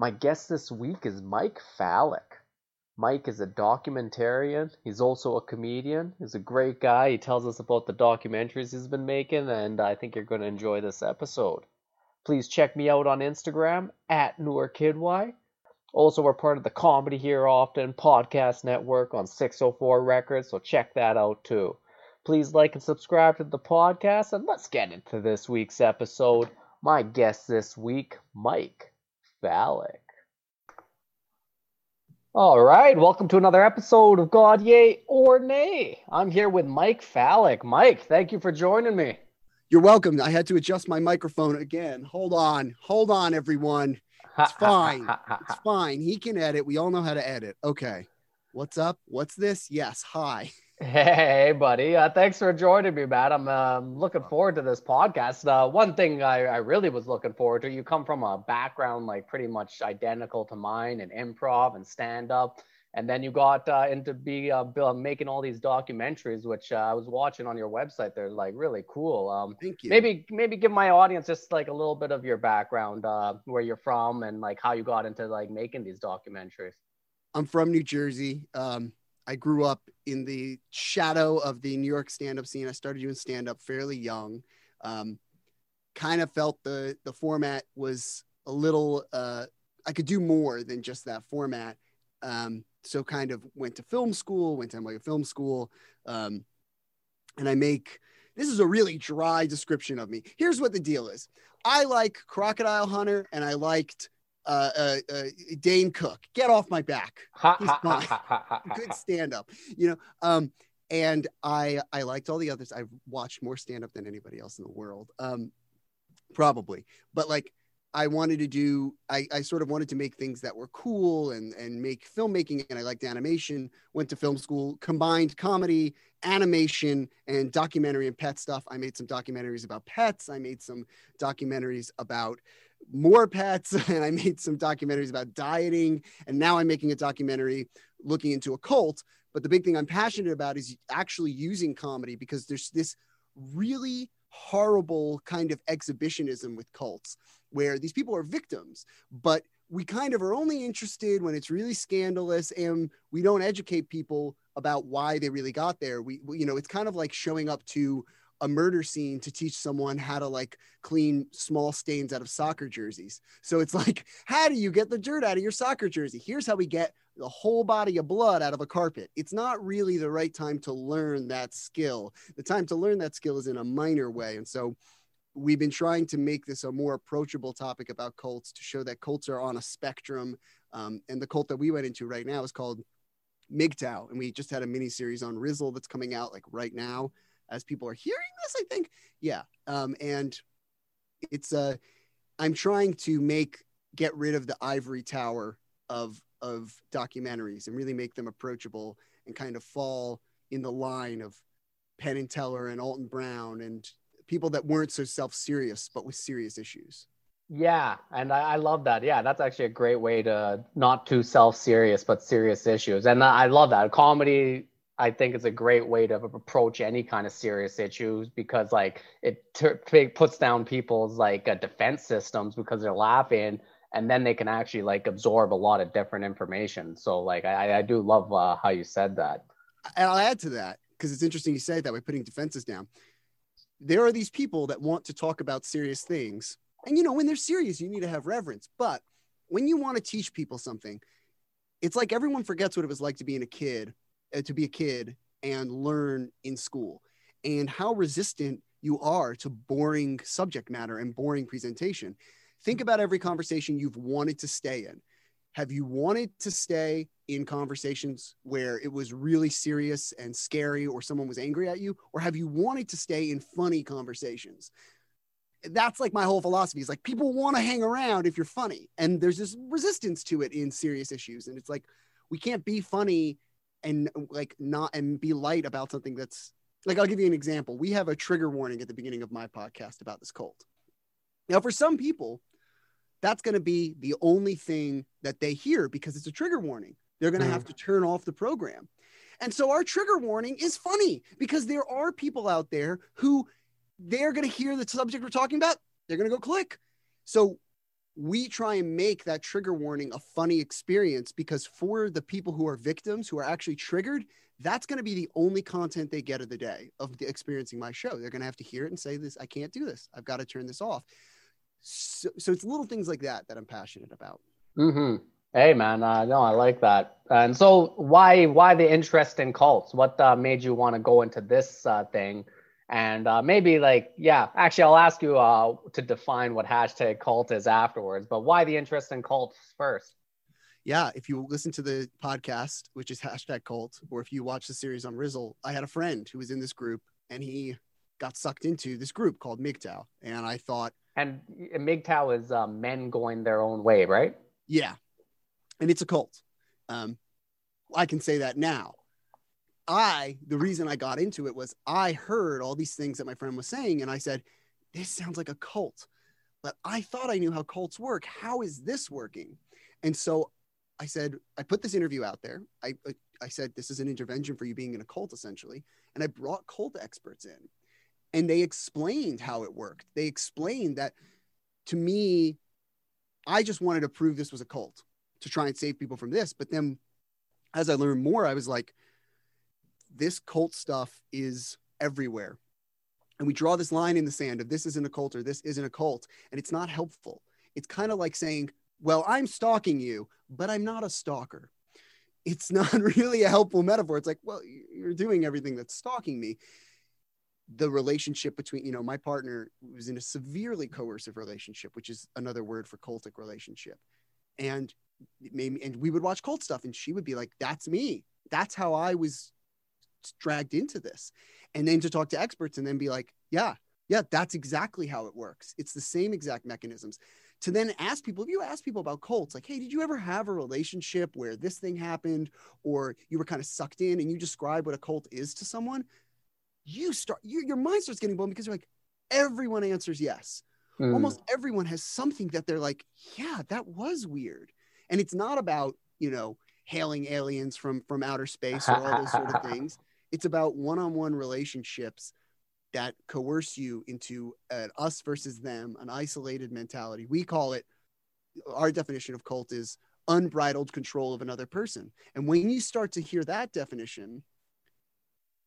My guest this week is Mike Fallick. Mike is a documentarian. He's also a comedian. He's a great guy. He tells us about the documentaries he's been making, and I think you're going to enjoy this episode. Please check me out on Instagram at NoorKidY. Also, we're part of the Comedy Here Often podcast network on 604 Records, so check that out too. Please like and subscribe to the podcast, and let's get into this week's episode. My guest this week, Mike Fallick. All right, welcome to another episode of God Yay or Nay. I'm here with Mike Fallick. Mike, thank you for joining me. You're welcome. I had to adjust my microphone again. Hold on. Hold on, everyone. It's fine. it's fine. He can edit. We all know how to edit. Okay. What's up? What's this? Yes. Hi. Hey, buddy. Uh, thanks for joining me, Matt. I'm um, looking forward to this podcast. Uh, one thing I, I really was looking forward to, you come from a background like pretty much identical to mine in improv and stand up. And then you got uh, into be uh, making all these documentaries, which uh, I was watching on your website. They're like really cool. Um, Thank you. Maybe maybe give my audience just like a little bit of your background, uh, where you're from, and like how you got into like making these documentaries. I'm from New Jersey. Um, I grew up in the shadow of the New York stand-up scene. I started doing stand-up fairly young. Um, kind of felt the the format was a little. Uh, I could do more than just that format. Um, so kind of went to film school, went to a film school, um, and I make. This is a really dry description of me. Here's what the deal is. I like Crocodile Hunter, and I liked uh, uh, uh, Dane Cook. Get off my back. Good stand up, you know. Um, and I I liked all the others. I've watched more stand up than anybody else in the world, um, probably. But like, I wanted to do. I I sort of wanted to make things that were cool and and make filmmaking. And I liked animation. Went to film school. Combined comedy, animation, and documentary and pet stuff. I made some documentaries about pets. I made some documentaries about more pets and I made some documentaries about dieting. And now I'm making a documentary looking into a cult. But the big thing I'm passionate about is actually using comedy because there's this really horrible kind of exhibitionism with cults where these people are victims, but we kind of are only interested when it's really scandalous and we don't educate people about why they really got there. We, you know, it's kind of like showing up to a murder scene to teach someone how to like clean small stains out of soccer jerseys. So it's like, how do you get the dirt out of your soccer jersey? Here's how we get the whole body of blood out of a carpet. It's not really the right time to learn that skill. The time to learn that skill is in a minor way. And so we've been trying to make this a more approachable topic about cults to show that cults are on a spectrum. Um, and the cult that we went into right now is called MGTOW. And we just had a mini series on Rizzle that's coming out like right now as people are hearing this, I think. Yeah. Um, and it's uh I'm trying to make get rid of the ivory tower of of documentaries and really make them approachable and kind of fall in the line of Penn and Teller and Alton Brown and people that weren't so self-serious but with serious issues. Yeah, and I, I, love that. Yeah, that's actually a great way to not too self-serious but serious issues. And I love that. Comedy I think it's a great way to approach any kind of serious issues because like it puts down people's like uh, defense systems because they're laughing and then they can actually like absorb a lot of different information. So like I, I do love uh, how you said that. And I'll add to that because it's interesting you say that by putting defenses down. There are these people that want to talk about serious things. And you know, when they're serious, you need to have reverence. But when you want to teach people something, it's like everyone forgets what it was like to being a kid uh, to be a kid and learn in school and how resistant you are to boring subject matter and boring presentation. Think about every conversation you've wanted to stay in. Have you wanted to stay in conversations where it was really serious and scary or someone was angry at you? Or have you wanted to stay in funny conversations? that's like my whole philosophy is like people want to hang around if you're funny and there's this resistance to it in serious issues and it's like we can't be funny and like not and be light about something that's like i'll give you an example we have a trigger warning at the beginning of my podcast about this cult now for some people that's going to be the only thing that they hear because it's a trigger warning they're going to mm. have to turn off the program and so our trigger warning is funny because there are people out there who they're going to hear the subject we're talking about. They're going to go click. So we try and make that trigger warning a funny experience because for the people who are victims who are actually triggered, that's going to be the only content they get of the day of the experiencing my show. They're going to have to hear it and say this, I can't do this. I've got to turn this off. So, so it's little things like that that I'm passionate about. Mm-hmm. Hey man, uh, no, I like that. And so, why why the interest in cults? What uh, made you want to go into this uh, thing? And uh, maybe like, yeah, actually, I'll ask you uh, to define what hashtag cult is afterwards. But why the interest in cults first? Yeah, if you listen to the podcast, which is hashtag cult, or if you watch the series on Rizzle, I had a friend who was in this group, and he got sucked into this group called MGTOW, and I thought. And MGTOW is uh, men going their own way, right? Yeah, and it's a cult. Um, I can say that now I, the reason I got into it was I heard all these things that my friend was saying, and I said, This sounds like a cult. But I thought I knew how cults work. How is this working? And so I said, I put this interview out there. I, I said, This is an intervention for you being in a cult, essentially. And I brought cult experts in, and they explained how it worked. They explained that to me, I just wanted to prove this was a cult to try and save people from this. But then as I learned more, I was like, this cult stuff is everywhere. And we draw this line in the sand of this isn't a cult or this isn't a cult. And it's not helpful. It's kind of like saying, well, I'm stalking you, but I'm not a stalker. It's not really a helpful metaphor. It's like, well, you're doing everything that's stalking me. The relationship between, you know, my partner was in a severely coercive relationship, which is another word for cultic relationship. And maybe, and we would watch cult stuff and she would be like, that's me. That's how I was dragged into this. And then to talk to experts and then be like yeah yeah that's exactly how it works. It's the same exact mechanisms. To then ask people if you ask people about cults like hey did you ever have a relationship where this thing happened or you were kind of sucked in and you describe what a cult is to someone? You start you, your mind starts getting blown because you're like everyone answers yes. Mm. almost everyone has something that they're like yeah that was weird. And it's not about you know hailing aliens from from outer space or all those sort of things it's about one-on-one relationships that coerce you into an us versus them, an isolated mentality. We call it our definition of cult is unbridled control of another person. And when you start to hear that definition,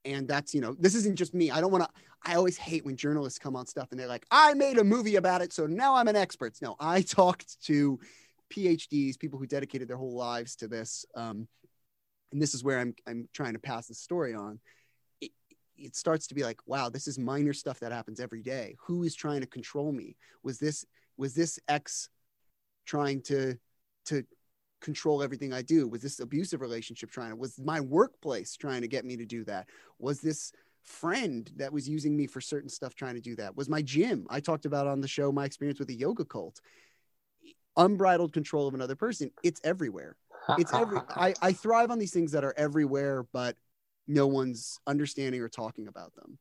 and that's you know this isn't just me i don't want to i always hate when journalists come on stuff and they're like i made a movie about it so now i'm an expert no i talked to phds people who dedicated their whole lives to this um, and this is where I'm I'm trying to pass the story on. It, it starts to be like, wow, this is minor stuff that happens every day. Who is trying to control me? Was this was this ex trying to to control everything I do? Was this abusive relationship trying to was my workplace trying to get me to do that? Was this friend that was using me for certain stuff trying to do that? Was my gym? I talked about on the show my experience with a yoga cult. Unbridled control of another person. It's everywhere it's every I, I thrive on these things that are everywhere but no one's understanding or talking about them.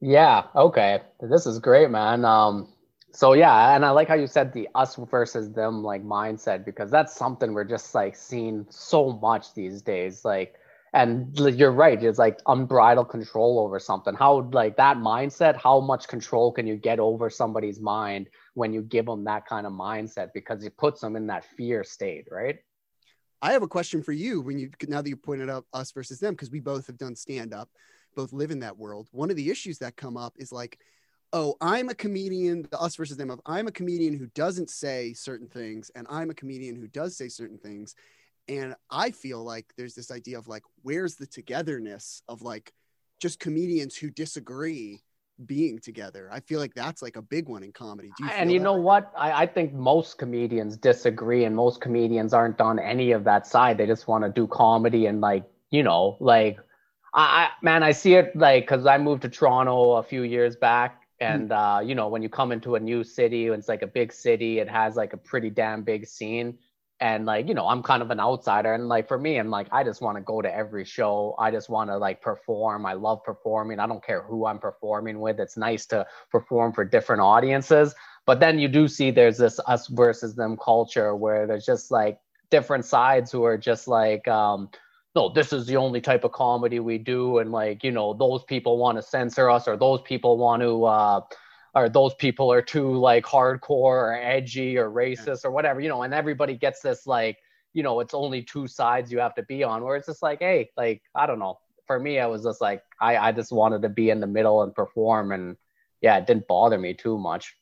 Yeah okay. This is great man. Um so yeah and i like how you said the us versus them like mindset because that's something we're just like seeing so much these days like and you're right it's like unbridled control over something. How like that mindset how much control can you get over somebody's mind when you give them that kind of mindset because it puts them in that fear state right I have a question for you when you now that you pointed out us versus them because we both have done stand up, both live in that world. One of the issues that come up is like, oh, I'm a comedian, the us versus them of I'm a comedian who doesn't say certain things and I'm a comedian who does say certain things. And I feel like there's this idea of like, where's the togetherness of like just comedians who disagree being together. I feel like that's like a big one in comedy. You and you know what? I, I think most comedians disagree, and most comedians aren't on any of that side. They just want to do comedy and like you know, like I, I man, I see it like because I moved to Toronto a few years back, and uh, you know when you come into a new city it's like a big city it has like a pretty damn big scene and like you know i'm kind of an outsider and like for me i'm like i just want to go to every show. I just want to like perform. I love performing. I don't care who i'm performing with. It's nice to perform for different audiences. But then you do see there's this us versus them culture where there's just like different sides who are just like um no this is the only type of comedy we do. And like you know those people want to censor us or those people want to uh or those people are too like hardcore or edgy or racist or whatever, you know, and everybody gets this like, you know, it's only two sides you have to be on where it's just like, hey, like, I don't know. For me, I was just like, I, I just wanted to be in the middle and perform. And yeah, it didn't bother me too much.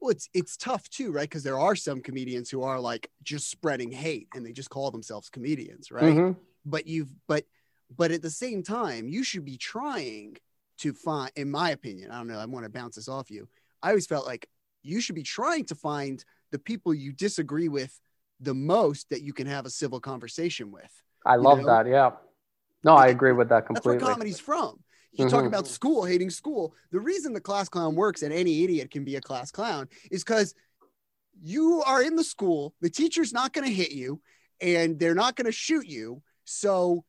Well, it's it's tough too, right? Because there are some comedians who are like just spreading hate and they just call themselves comedians, right? Mm-hmm. But you've but but at the same time, you should be trying to find, in my opinion, I don't know, I want to bounce this off you. I always felt like you should be trying to find the people you disagree with the most that you can have a civil conversation with. I love know? that. Yeah. No, I agree with that completely. That's where comedy's from. You mm-hmm. talk about school, hating school. The reason the class clown works and any idiot can be a class clown is because you are in the school, the teacher's not going to hit you and they're not going to shoot you. So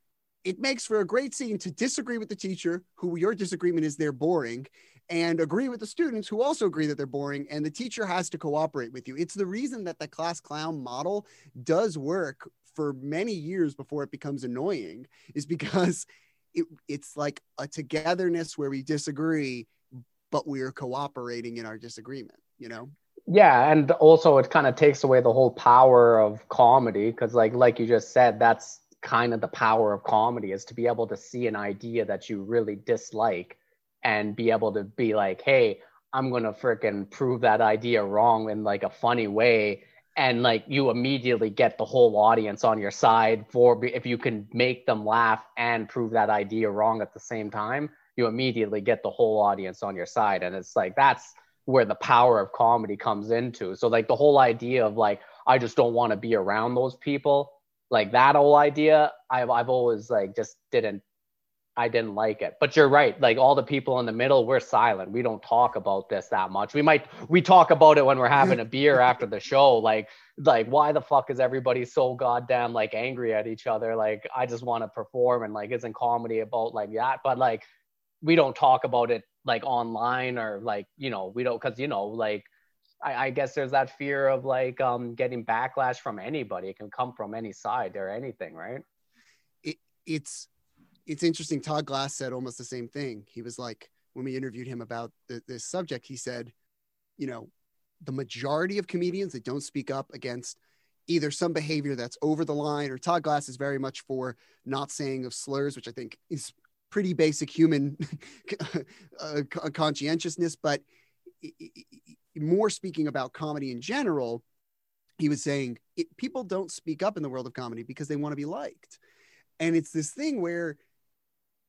it makes for a great scene to disagree with the teacher, who your disagreement is they're boring, and agree with the students who also agree that they're boring, and the teacher has to cooperate with you. It's the reason that the class clown model does work for many years before it becomes annoying, is because it, it's like a togetherness where we disagree, but we're cooperating in our disagreement, you know? yeah and also it kind of takes away the whole power of comedy because like like you just said that's kind of the power of comedy is to be able to see an idea that you really dislike and be able to be like, hey, I'm gonna freaking prove that idea wrong in like a funny way. And like you immediately get the whole audience on your side for if you can make them laugh and prove that idea wrong at the same time, you immediately get the whole audience on your side. And it's like that's where the power of comedy comes into. So like the whole idea of like, I just don't want to be around those people like that whole idea I've, I've always like just didn't i didn't like it. But you're right like all the people in the middle we're silent. We don't talk about this that much. We might we talk about it when we're having a beer after the show like like why the fuck is everybody so goddamn like angry at each other? Like i just want to perform and like isn't comedy about like that? But like we don't talk about it like online or like you know we don't because you know like I, I, guess there's that fear of like um, getting backlash from anybody. It can come from any side or anything, right? It, it's it's interesting. Todd Glass said almost the same thing. He was like, when we interviewed him about the, this subject, he said, you know, the majority of comedians that don't speak up against either some behavior that's over the line or Todd Glass is very much for not saying of slurs, which I think is pretty basic human uh, conscientiousness, but more speaking about comedy in general, he was saying people don't speak up in the world of comedy because they want to be liked. And it's this thing where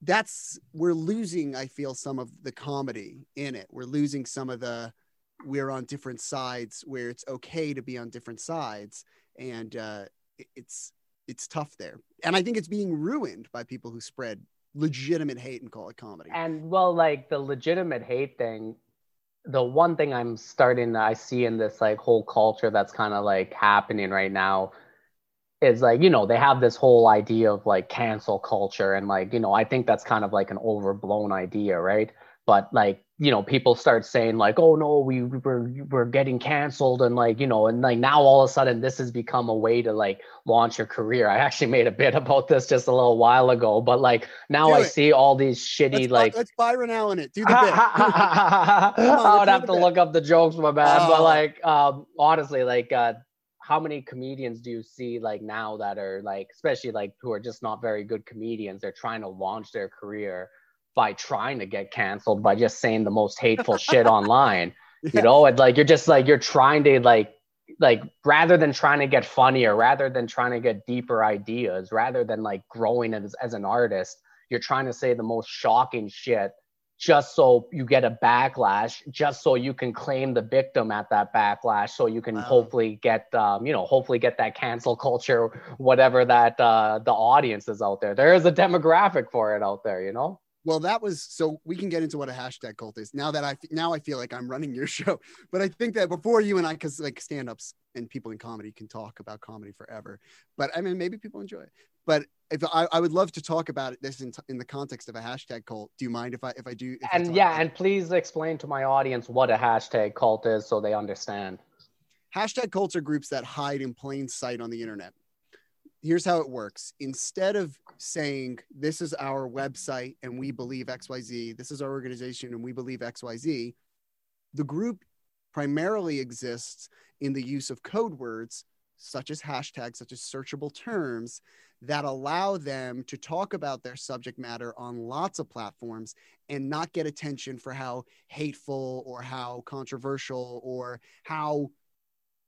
that's we're losing, I feel, some of the comedy in it. We're losing some of the we're on different sides where it's okay to be on different sides. And uh, it's it's tough there. And I think it's being ruined by people who spread legitimate hate and call it comedy. And well, like the legitimate hate thing the one thing I'm starting to I see in this like whole culture that's kind of like happening right now is like you know they have this whole idea of like cancel culture and like you know I think that's kind of like an overblown idea, right? But like you know people start saying like oh no we were we're getting canceled and like you know and like now all of a sudden this has become a way to like launch your career i actually made a bit about this just a little while ago but like now i see all these shitty let's, like let's byron allen it do the bit i would have to bit. look up the jokes my bad oh. but like um honestly like uh how many comedians do you see like now that are like especially like who are just not very good comedians they're trying to launch their career by trying to get canceled by just saying the most hateful shit online. Yeah. You know, and like you're just like you're trying to like like rather than trying to get funnier, rather than trying to get deeper ideas, rather than like growing as, as an artist, you're trying to say the most shocking shit just so you get a backlash, just so you can claim the victim at that backlash, so you can wow. hopefully get, um, you know, hopefully get that cancel culture, whatever that uh, the audience is out there. There is a demographic for it out there, you know. Well, that was so we can get into what a hashtag cult is now that I now I feel like I'm running your show. But I think that before you and I, because like stand ups and people in comedy can talk about comedy forever. But I mean, maybe people enjoy it. But if I, I would love to talk about this in, in the context of a hashtag cult. Do you mind if I if I do? If and yeah, and please explain to my audience what a hashtag cult is so they understand. Hashtag cults are groups that hide in plain sight on the internet here's how it works. Instead of saying this is our website and we believe xyz this is our organization and we believe xyz the group primarily exists in the use of code words such as hashtags such as searchable terms that allow them to talk about their subject matter on lots of platforms and not get attention for how hateful or how controversial or how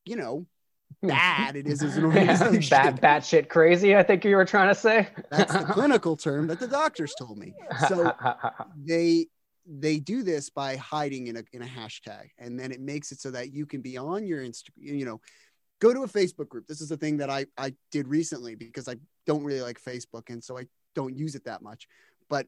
you know bad it is as an organization. bad, bad shit crazy. I think you were trying to say. That's the clinical term that the doctors told me. So they they do this by hiding in a in a hashtag, and then it makes it so that you can be on your Instagram. You know, go to a Facebook group. This is a thing that I I did recently because I don't really like Facebook, and so I don't use it that much. But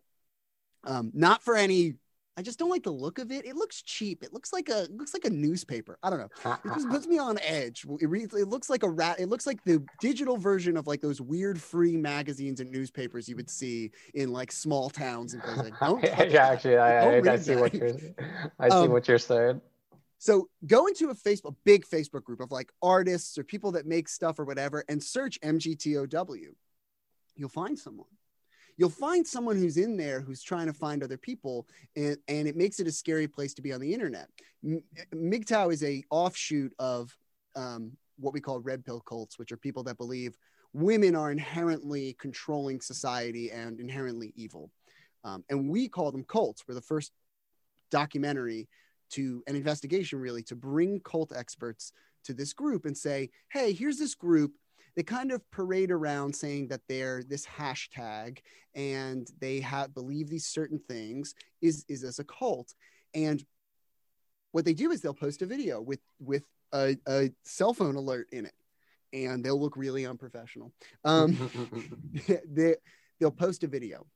um, not for any I just don't like the look of it. It looks cheap. It looks like a looks like a newspaper. I don't know. It just puts me on edge. It, reads, it looks like a rat. It looks like the digital version of like those weird free magazines and newspapers you would see in like small towns and things. Like, don't yeah, actually, I, I, I, see what you're. I see um, what you're saying. So go into a Facebook, big Facebook group of like artists or people that make stuff or whatever, and search MGTOW. You'll find someone you'll find someone who's in there who's trying to find other people and, and it makes it a scary place to be on the internet. MGTOW is a offshoot of um, what we call red pill cults which are people that believe women are inherently controlling society and inherently evil. Um, and we call them cults. We're the first documentary to an investigation really to bring cult experts to this group and say hey here's this group they kind of parade around saying that they're this hashtag and they have believe these certain things is is as a cult. And what they do is they'll post a video with with a, a cell phone alert in it and they'll look really unprofessional. Um, they, they'll post a video.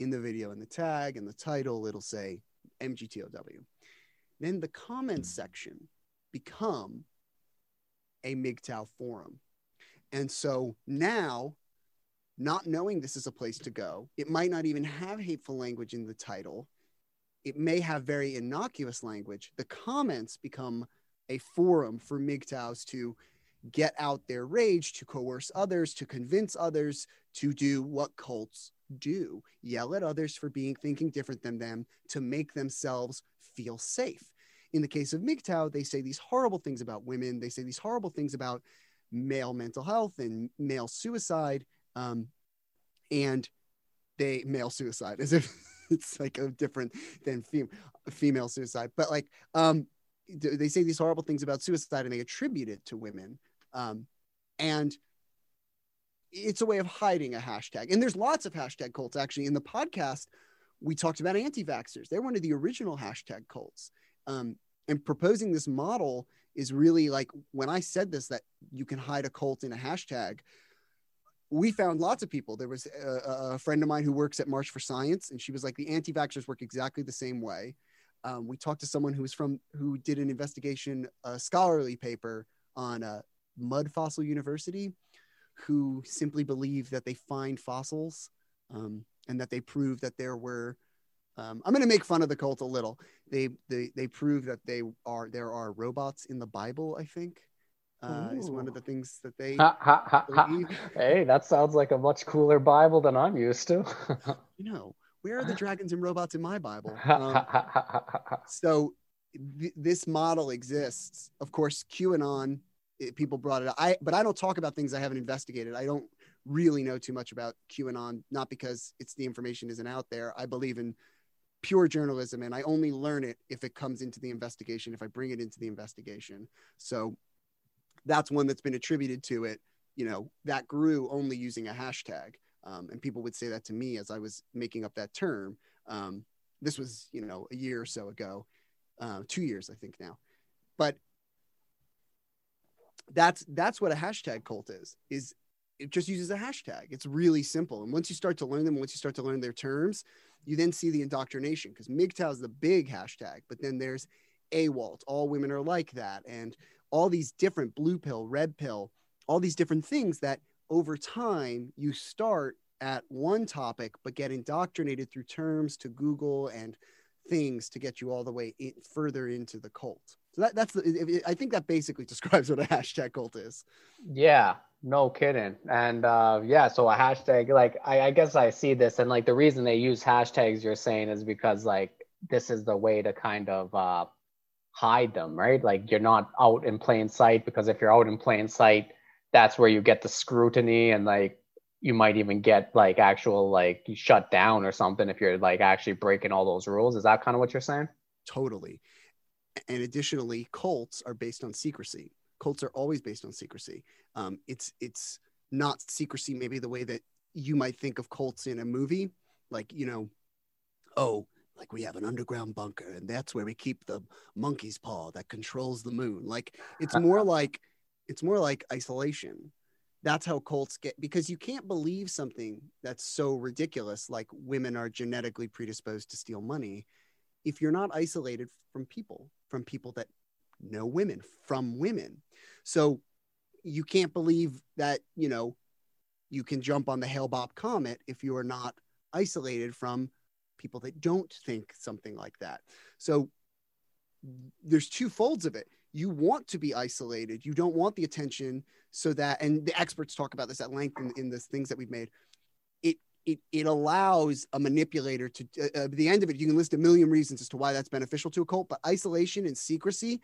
In the video in the tag and the title it'll say mgtow then the comments section become a MGTOW forum and so now, not knowing this is a place to go, it might not even have hateful language in the title. It may have very innocuous language. The comments become a forum for MGTOWs to get out their rage, to coerce others, to convince others to do what cults do yell at others for being thinking different than them to make themselves feel safe. In the case of MGTOW, they say these horrible things about women. They say these horrible things about male mental health and male suicide um, and they male suicide as if it's like a different than fem- female suicide but like um, they say these horrible things about suicide and they attribute it to women um, and it's a way of hiding a hashtag and there's lots of hashtag cults actually. In the podcast we talked about anti-vaxxers. They're one of the original hashtag cults um, and proposing this model is really like when I said this that you can hide a cult in a hashtag. We found lots of people. There was a, a friend of mine who works at March for Science, and she was like, the anti-vaxxers work exactly the same way. Um, we talked to someone who was from who did an investigation, a scholarly paper on uh, Mud Fossil University, who simply believe that they find fossils um, and that they prove that there were um, I'm going to make fun of the cult a little. They they they prove that they are there are robots in the Bible. I think uh, is one of the things that they. Ha, ha, ha, hey, that sounds like a much cooler Bible than I'm used to. you know, where are the dragons and robots in my Bible? Um, so th- this model exists. Of course, QAnon. It, people brought it up. I but I don't talk about things I haven't investigated. I don't really know too much about QAnon, not because it's the information isn't out there. I believe in pure journalism and I only learn it if it comes into the investigation, if I bring it into the investigation. So that's one that's been attributed to it, you know, that grew only using a hashtag. Um, and people would say that to me as I was making up that term. Um, this was, you know, a year or so ago, uh, two years, I think now. But that's that's what a hashtag cult is. Is it just uses a hashtag. It's really simple. And once you start to learn them, once you start to learn their terms, You then see the indoctrination because MGTOW is the big hashtag, but then there's AWALT, all women are like that, and all these different blue pill, red pill, all these different things that over time you start at one topic, but get indoctrinated through terms to Google and things to get you all the way in, further into the cult. So that, that's the, I think that basically describes what a hashtag cult is. Yeah, no kidding. And uh, yeah, so a hashtag, like, I, I guess I see this. And like the reason they use hashtags, you're saying, is because like this is the way to kind of uh, hide them, right? Like you're not out in plain sight because if you're out in plain sight, that's where you get the scrutiny and like you might even get like actual like shut down or something if you're like actually breaking all those rules. Is that kind of what you're saying? Totally. And additionally, cults are based on secrecy. Cults are always based on secrecy. Um, it's it's not secrecy maybe the way that you might think of cults in a movie, like you know, oh, like we have an underground bunker and that's where we keep the monkey's paw that controls the moon. Like it's more like it's more like isolation that's how cults get because you can't believe something that's so ridiculous like women are genetically predisposed to steal money if you're not isolated from people from people that know women from women. So you can't believe that you know you can jump on the Hale-Bopp comet if you are not isolated from people that don't think something like that. So there's two folds of it. You want to be isolated. You don't want the attention so that and the experts talk about this at length in, in the things that we've made it it, allows a manipulator to uh, at the end of it you can list a million reasons as to why that's beneficial to a cult but isolation and secrecy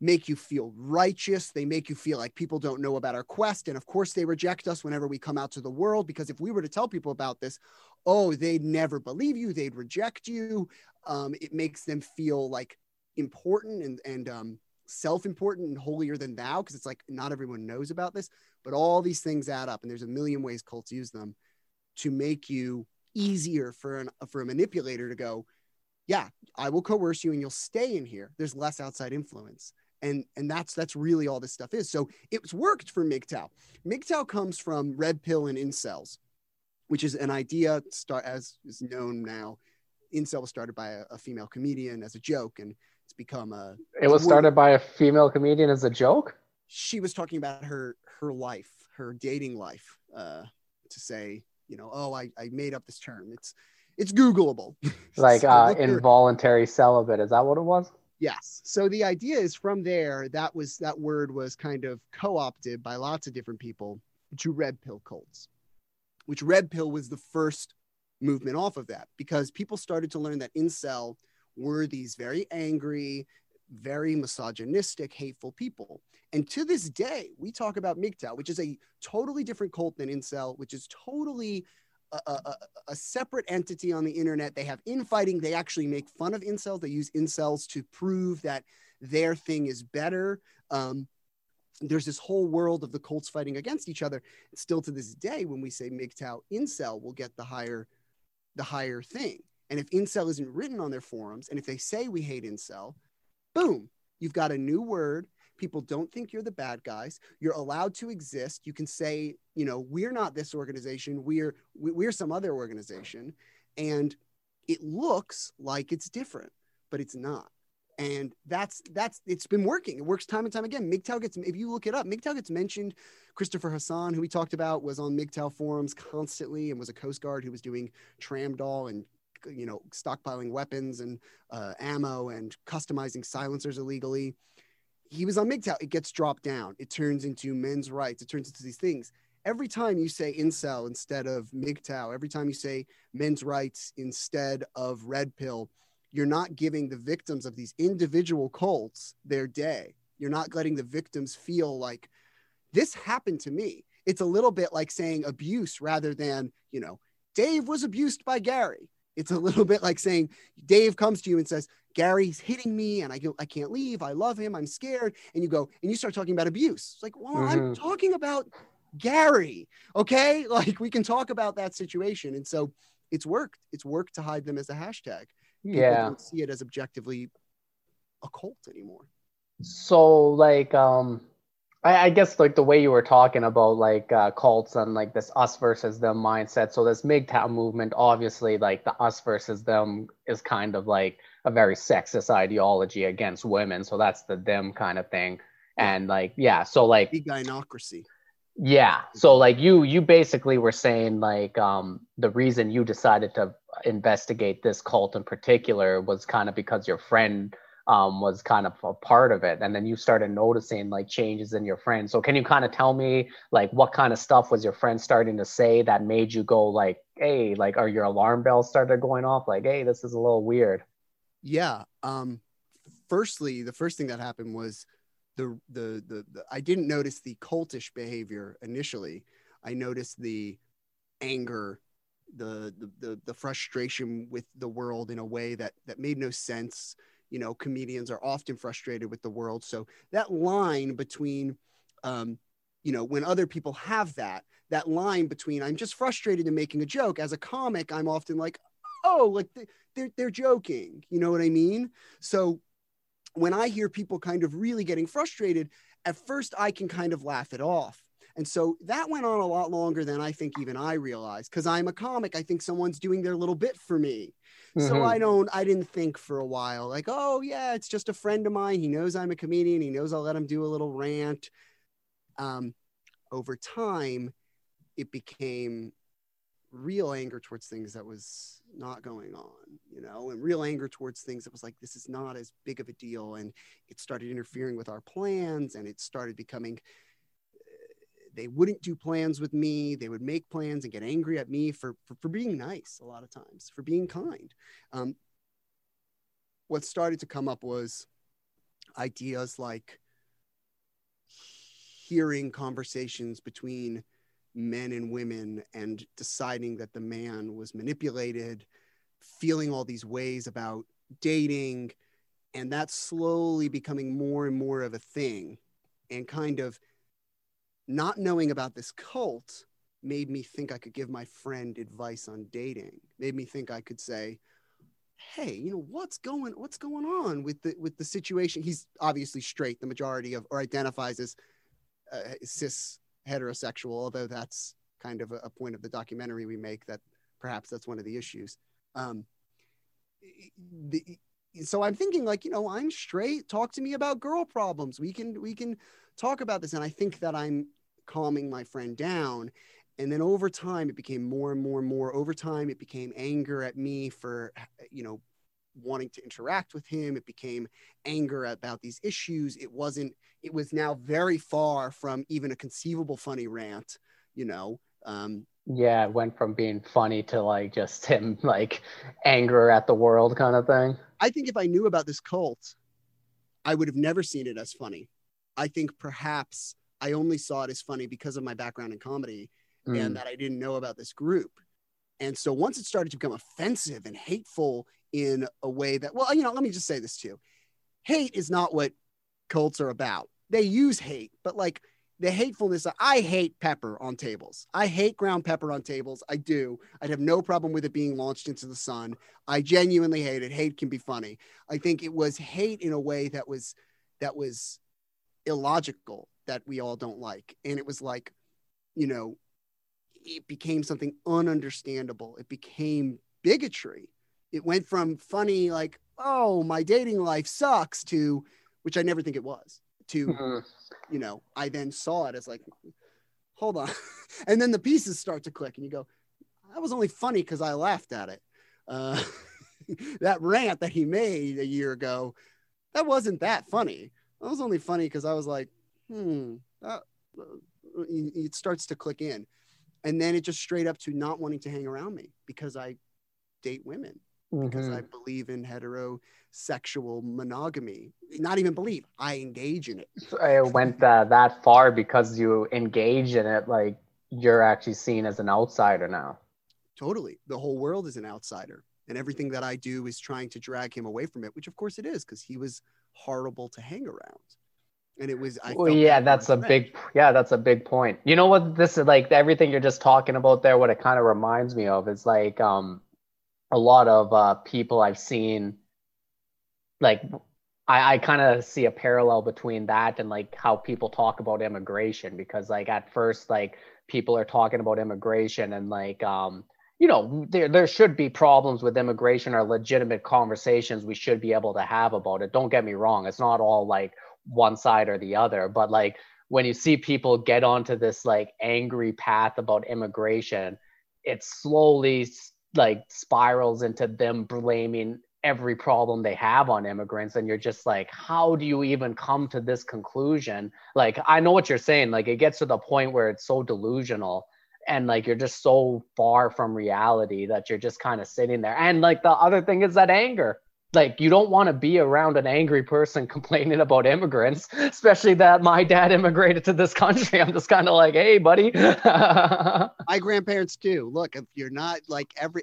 make you feel righteous. They make you feel like people don't know about our quest. And of course they reject us whenever we come out to the world because if we were to tell people about this oh they'd never believe you they'd reject you. Um, it makes them feel like important and and um, self-important and holier than thou because it's like not everyone knows about this but all these things add up and there's a million ways cults use them to make you easier for an for a manipulator to go yeah i will coerce you and you'll stay in here. There's less outside influence. And and that's that's really all this stuff is. So it's worked for MGTOW. MGTOW comes from red pill and incels which is an idea start as is known now. Incel was started by a, a female comedian as a joke and it's become a. It was started by a female comedian as a joke. She was talking about her her life, her dating life, uh, to say, you know, oh, I, I made up this term. It's it's Googleable. Like so uh, involuntary celibate. Is that what it was? Yes. So the idea is from there that was that word was kind of co-opted by lots of different people to red pill cults, which red pill was the first movement off of that because people started to learn that incel were these very angry, very misogynistic, hateful people. And to this day, we talk about MGTOW, which is a totally different cult than Incel, which is totally a, a, a, separate entity on the internet. They have infighting. They actually make fun of incels. They use incels to prove that their thing is better. Um, there's this whole world of the cults fighting against each other. Still to this day, when we say MGTOW, incel will get the higher, the higher thing. And if incel isn't written on their forums, and if they say we hate incel, boom, you've got a new word. People don't think you're the bad guys. You're allowed to exist. You can say, you know, we're not this organization. We're we're some other organization, and it looks like it's different, but it's not. And that's that's it's been working. It works time and time again. MGTOW gets if you look it up, MGTOW gets mentioned. Christopher Hasson, who we talked about, was on MGTOW forums constantly and was a Coast Guard who was doing tramadol and you know, stockpiling weapons and uh, ammo and customizing silencers illegally. He was on MGTOW. It gets dropped down. It turns into men's rights. It turns into these things. Every time you say incel instead of MGTOW, every time you say men's rights instead of red pill, you're not giving the victims of these individual cults their day. You're not letting the victims feel like this happened to me. It's a little bit like saying abuse rather than, you know, Dave was abused by Gary. It's a little bit like saying Dave comes to you and says, Gary's hitting me and I, go, I can't leave. I love him. I'm scared. And you go, and you start talking about abuse. It's like, well, mm-hmm. I'm talking about Gary. Okay. Like we can talk about that situation. And so it's worked. It's worked to hide them as a hashtag. People yeah. don't see it as objectively a cult anymore. So like, um, I, I, guess like the way you were talking about like uh, cults and like this us versus them mindset. So this MGTOW movement, obviously, like the us versus them is kind of like a very sexist ideology against women. So that's the them kind of thing. And like, yeah, so like the gynocracy. Yeah. So like you you basically were saying like um the reason you decided to investigate this cult in particular was kind of because your friend um, was kind of a part of it. And then you started noticing like changes in your friend so can you kind of tell me like what kind of stuff was your friend starting to say that made you go like hey like are your alarm bells started going off? Like hey this is a little weird. Yeah um firstly the first thing that happened was the the the, the i didn't notice the cultish behavior initially. I noticed the anger the, the the the frustration with the world in a way that that made no sense you know comedians are often frustrated with the world. So that line between um, you know when other people have that that line between i'm just frustrated and making a joke as a comic i'm often like oh like they're they're joking you know what i mean? So when i hear people kind of really getting frustrated at first i can kind of laugh it off and so that went on a lot longer than I think even I realized because I'm a comic. I think someone's doing their little bit for me. Mm-hmm. So I don't, I didn't think for a while like, oh, yeah, it's just a friend of mine. He knows I'm a comedian. He knows I'll let him do a little rant. Um, over time, it became real anger towards things that was not going on, you know, and real anger towards things that was like, this is not as big of a deal. And it started interfering with our plans and it started becoming they wouldn't do plans with me. They would make plans and get angry at me for, for, for being nice a lot of times, for being kind. Um, what started to come up was ideas like hearing conversations between men and women and deciding that the man was manipulated, feeling all these ways about dating, and that slowly becoming more and more of a thing and kind of not knowing about this cult made me think I could give my friend advice on dating. Made me think I could say, "Hey, you know what's going what's going on with the with the situation?" He's obviously straight, the majority of or identifies as uh, cis heterosexual, although that's kind of a, a, point of the documentary we make that perhaps that's one of the issues. Um, the, so I'm thinking like, you know, I'm straight. Talk to me about girl problems. We can we can talk about this, and I think that I'm calming my friend down. And then over time, it became more and more and more. Over time, it became anger at me for, you know, wanting to interact with him. It became anger about these issues. It wasn't, it was now very far from even a conceivable funny rant, you know. Um, yeah, it went from being funny to like just him like anger at the world kind of thing. I think if I knew about this cult, I would have never seen it as funny. I think perhaps I only saw it as funny because of my background in comedy mm. and that I didn't know about this group. And so once it started to become offensive and hateful in a way that, well, you know, let me just say this too. Hate is not what cults are about. They use hate, but like the hatefulness, I hate pepper on tables. I hate ground pepper on tables. I do. I'd have no problem with it being launched into the sun. I genuinely hate it. Hate can be funny. I think it was hate in a way that was, that was illogical that we all don't like. And it was like, you know, it became something ununderstandable. It became bigotry. It went from funny, like, oh, my dating life sucks, to which I never think it was, to, mm-hmm. you know, I then saw it as like, hold on. and then the pieces start to click, and you go, that was only funny because I laughed at it. Uh, that rant that he made a year ago, that wasn't that funny. That was only funny because I was like, hmm, uh, it starts to click in. And then it just straight up to not wanting to hang around me because I date women, mm-hmm. because I mm-hmm. believe in heterosexual monogamy. Not even believe, I engage in it. It went uh, that far because you engage in it, like you're actually seen as an outsider now. Totally. The whole world is an outsider. And everything that I do is trying to drag him away from it, which of course it is because he was horrible to hang around and it was I well, yeah that's a big yeah that's a big point. You know what this is like everything you're just talking about there what it kind of reminds me of is like um a lot of uh people i've seen like I, I kind of see a parallel between that and like how people talk about immigration because like at first like people are talking about immigration and like um you know there there should be problems with immigration or legitimate conversations we should be able to have about it. Don't get me wrong it's not all like one side or the other but like when you see people get onto this like angry path about immigration it slowly like spirals into them blaming every problem they have on immigrants and you're just like how do you even come to this conclusion? Like i know what you're saying like it gets to the point where it's so delusional and like you're just so far from reality that you're just kind of sitting there. And like the other thing is that anger like you don't want to be around an angry person complaining about immigrants especially that my dad immigrated to this country. I'm just kind of like hey buddy. My grandparents too look if you're not like every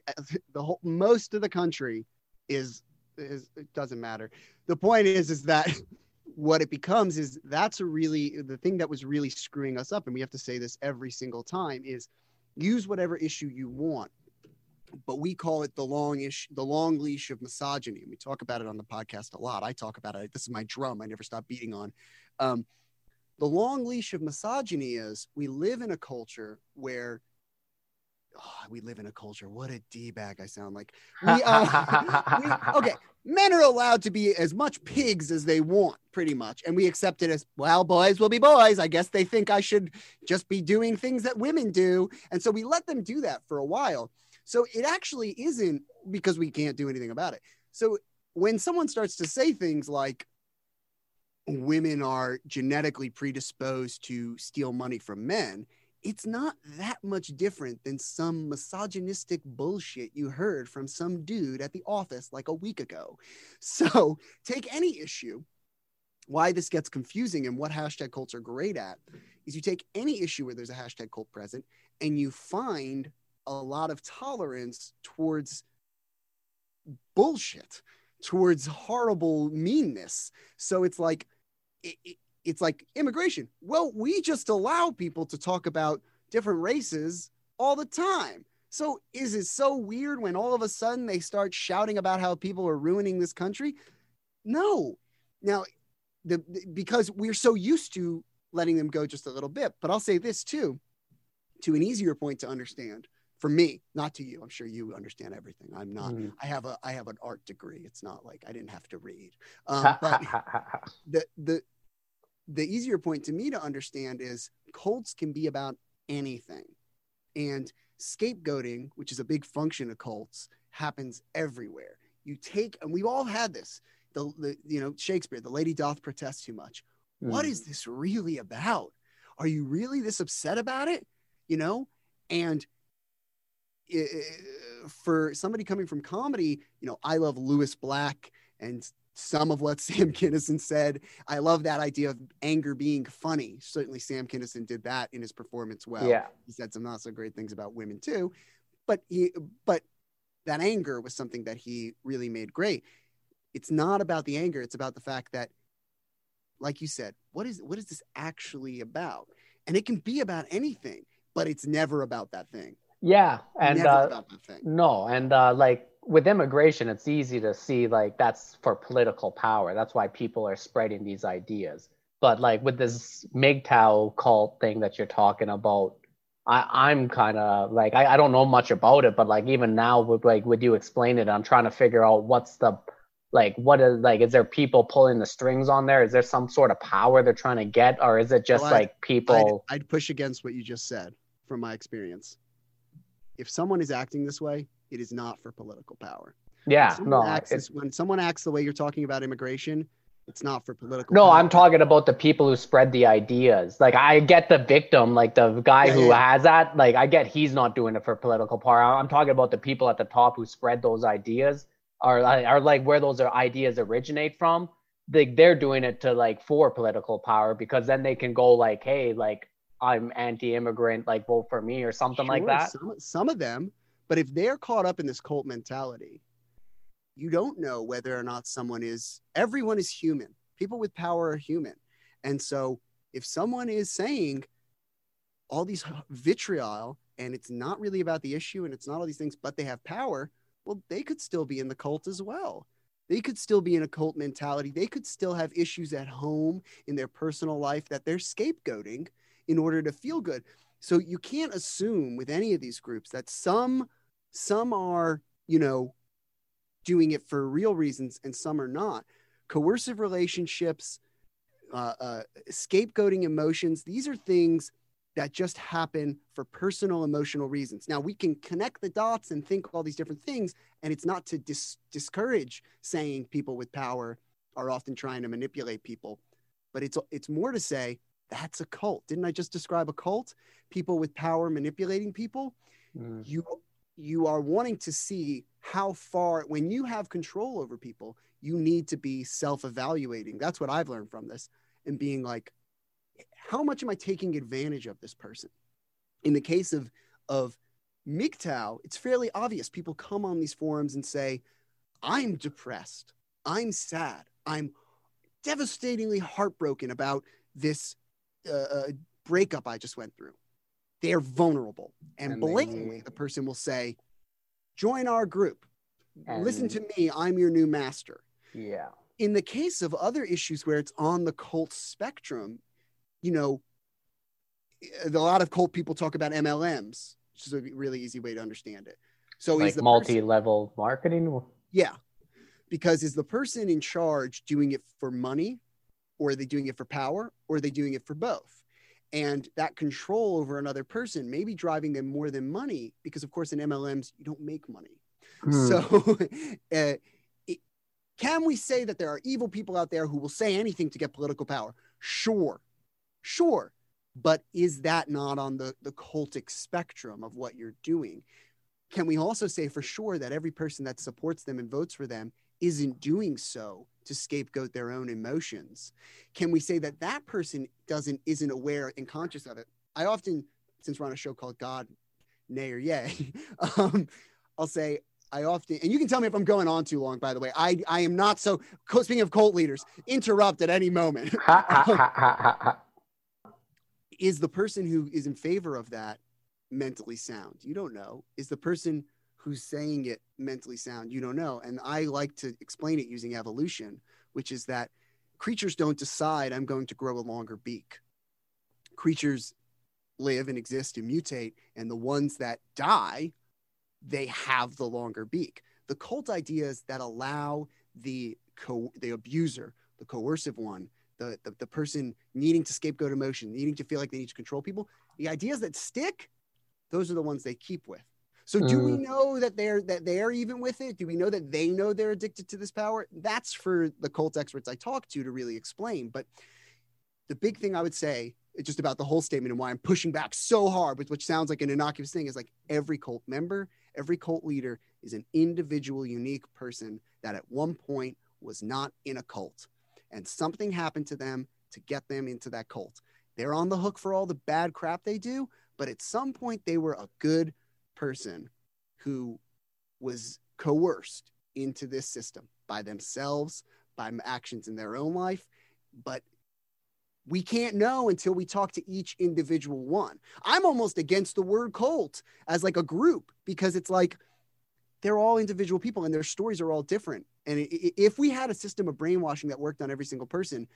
the whole most of the country is is it doesn't matter. The point is is that what it becomes is that's a really the thing that was really screwing us up and we have to say this every single time is use whatever issue you want but we call it the long ish the long leash of misogyny and we talk about it on the podcast a lot i talk about it this is my drum i never stop beating on um, the long leash of misogyny is we live in a culture where oh, we live in a culture. What a d bag I sound like. We, uh, we, okay, men are allowed to be as much pigs as they want, pretty much, and we accept it as well. Boys will be boys. I guess they think I should just be doing things that women do, and so we let them do that for a while. So it actually isn't because we can't do anything about it. So when someone starts to say things like women are genetically predisposed to steal money from men it's not that much different than some misogynistic bullshit you heard from some dude at the office like a week ago. So take any issue. Why this gets confusing and what hashtag cults are great at is you take any issue where there's a hashtag cult present and you find a lot of tolerance towards bullshit, towards horrible meanness. So it's like, it, it, it's like immigration. Well, we just allow people to talk about different races all the time. So is it so weird when all of a sudden they start shouting about how people are ruining this country? No. Now, the, the because we're so used to letting them go just a little bit. But I'll say this too, to an easier point to understand for me, not to you. I'm sure you understand everything. I'm not. Mm. I have a I have an art degree. It's not like I didn't have to read. Um, but the the the easier point to me to understand is cults can be about anything. And scapegoating, which is a big function of cults, happens everywhere. You take, and we've all had this. The, the you know Shakespeare, the lady doth protest too much. Mm. What is this really about? Are you really this upset about it? You know, and it, for somebody coming from comedy, you know, I love Lewis Black and some of what Sam Kinison said. I love that idea of anger being funny. Certainly, Sam Kinison did that in his performance well. Yeah. He said some not so great things about women too, but he, but that anger was something that he really made great. It's not about the anger; it's about the fact that, like you said, what is what is this actually about? And it can be about anything, but it's never about that thing. Yeah, and uh, no, and uh, like with immigration, it's easy to see like that's for political power. That's why people are spreading these ideas. But like with this MGTOW cult thing that you're talking about, I, I'm kind of like I, I don't know much about it, but like even now with like would you explain it, I'm trying to figure out what's the like what is like is there people pulling the strings on there? Is there some sort of power they're trying to get, or is it just well, like people? I'd, I'd push against what you just said from my experience. If someone is acting this way, it is not for political power. Yeah, when no. Acts, when someone acts the way you're talking about immigration, it's not for political. No, power. I'm talking about the people who spread the ideas. Like I get the victim, like the guy yeah, who yeah. has that. Like I get he's not doing it for political power. I'm talking about the people at the top who spread those ideas, or are like where those ideas originate from. They they're doing it to like for political power because then they can go like, hey, like I'm anti-immigrant, like vote for me or something sure, like that. Some, some of them, but if they're caught up in this cult mentality, you don't know whether or not someone is, everyone is human. People with power are human. And so if someone is saying all these vitriol and it's not really about the issue and it's not all these things, but they have power, well, they could still be in the cult as well. They could still be in a cult mentality. They could still have issues at home in their personal life that they're scapegoating in order to feel good. So you can't assume with any of these groups that some some are, you know, doing it for real reasons and some are not. Coercive relationships, uh, uh, scapegoating emotions, these are things that just happen for personal emotional reasons. Now we can connect the dots and think all these different things, and it's not to dis- discourage saying people with power are often trying to manipulate people, but it's it's more to say that's a cult. Didn't I just describe a cult? People with power manipulating people. Mm. You you are wanting to see how far when you have control over people, you need to be self-evaluating. That's what I've learned from this and being like how much am I taking advantage of this person? In the case of of MGTOW, it's fairly obvious. People come on these forums and say, I'm depressed. I'm sad. I'm devastatingly heartbroken about this uh, breakup I just went through. They're vulnerable. And, and blatantly, they... the person will say, Join our group. Listen to me. I'm your new master. Yeah. In the case of other issues where it's on the cult spectrum, you know, a lot of cult people talk about MLMs, which is a really easy way to understand it. So like multi-level person, marketing. Yeah, because is the person in charge doing it for money, or are they doing it for power, or are they doing it for both? And that control over another person may be driving them more than money, because of course in MLMs you don't make money. Hmm. So, uh, it, can we say that there are evil people out there who will say anything to get political power? Sure, Sure. But is that not on the, the cultic spectrum of what you're doing? Can we also say for sure that every person that supports them and votes for them isn't doing so to scapegoat their own emotions? Can we say that that person doesn't isn't aware and conscious of it? I often, since we're on a show called God, Nay or Yay, um, I'll say I often, and you can tell me if I'm going on too long, by the way. I, I am not so, speaking of cult leaders, interrupt at any moment. is the person who is in favor of that mentally sound? You don't know. Is the person who's saying it mentally sound? You don't know. And I like to explain it using evolution, which is that creatures don't decide I'm going to grow a longer beak. Creatures live and exist and mutate, and the ones that die, they have the longer beak. The cult ideas that allow the co- the abuser, the coercive one, the, the, the person needing to scapegoat emotion, needing to feel like they need to control people, the ideas that stick, those are the ones they keep with. So do mm. we know that they're that they're even with it? Do we know that they know they're addicted to this power? That's for the cult experts I talk to to really explain. But the big thing I would say just about the whole statement and why I'm pushing back so hard, with which sounds like an innocuous thing, is like every cult member, every cult leader is an individual, unique person that at one point was not in a cult and something happened to them to get them into that cult. They're on the hook for all the bad crap they do, but at some point they were a good person who was coerced into this system by themselves, by actions in their own life. But we can't know until we talk to each individual one. I'm almost against the word cult as like a group because it's like they're all individual people and their stories are all different. And if we had a system of brainwashing that worked on every single person,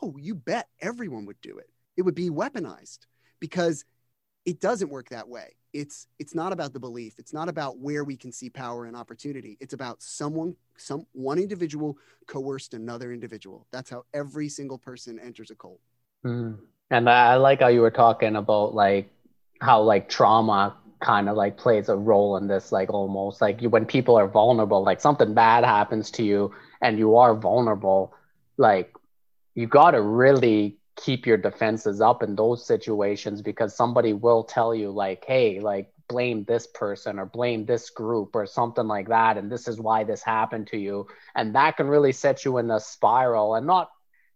oh, you bet everyone would do it. It would be weaponized because it doesn't work that way. It's it's not about the belief. It's not about where we can see power and opportunity. It's about someone, some one individual coerced another individual. That's how every single person enters a cult. Mm. And I like how you were talking about like how like trauma kind of like plays a role in this like almost like you, when people are vulnerable like something bad happens to you and you are vulnerable like you got to really keep your defenses up in those situations because somebody will tell you like hey like blame this person or blame this group or something like that and this is why this happened to you. And that can really set you in a spiral and not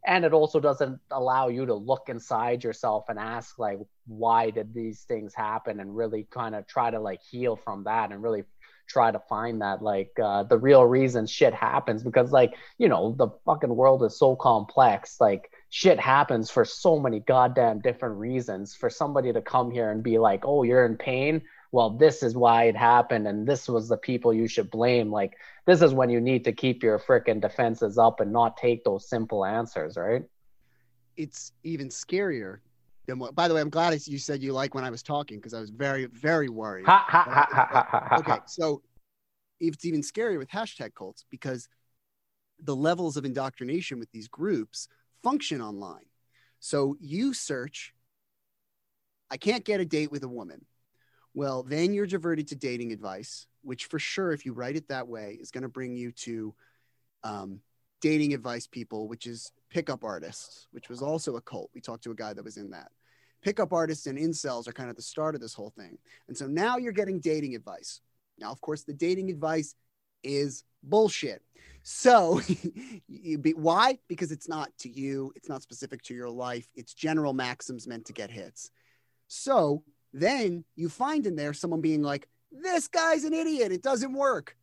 and it also doesn't allow you to look inside yourself and ask like why did these things happen and really kind of try to like heal from that and really try to find that like uh, the real reason shit happens because like you know the fucking world is so complex. Like shit happens for so many goddamn different reasons for somebody to come here and be like oh you're in pain well, this is why it happened and this was the people you should blame. Like, this is when you need to keep your freaking defenses up and not take those simple answers, right? It's even scarier than what, by the way, I'm glad you said you like when I was talking because I was very, very worried. Ha, ha, ha, okay. So it's even scarier with hashtag cults because the levels of indoctrination with these groups function online. So you search, I can't get a date with a woman. Well, then you're diverted to dating advice, which for sure, if you write it that way, is going to bring you to um, dating advice people, which is pickup artists, which was also a cult. We talked to a guy that was in that. Pickup artists and incels are kind of the start of this whole thing. And so now you're getting dating advice. Now, of course, the dating advice is bullshit. So, be, why? Because it's not to you, it's not specific to your life, it's general maxims meant to get hits. So, then you find in there someone being like, this guy's an idiot, it doesn't work.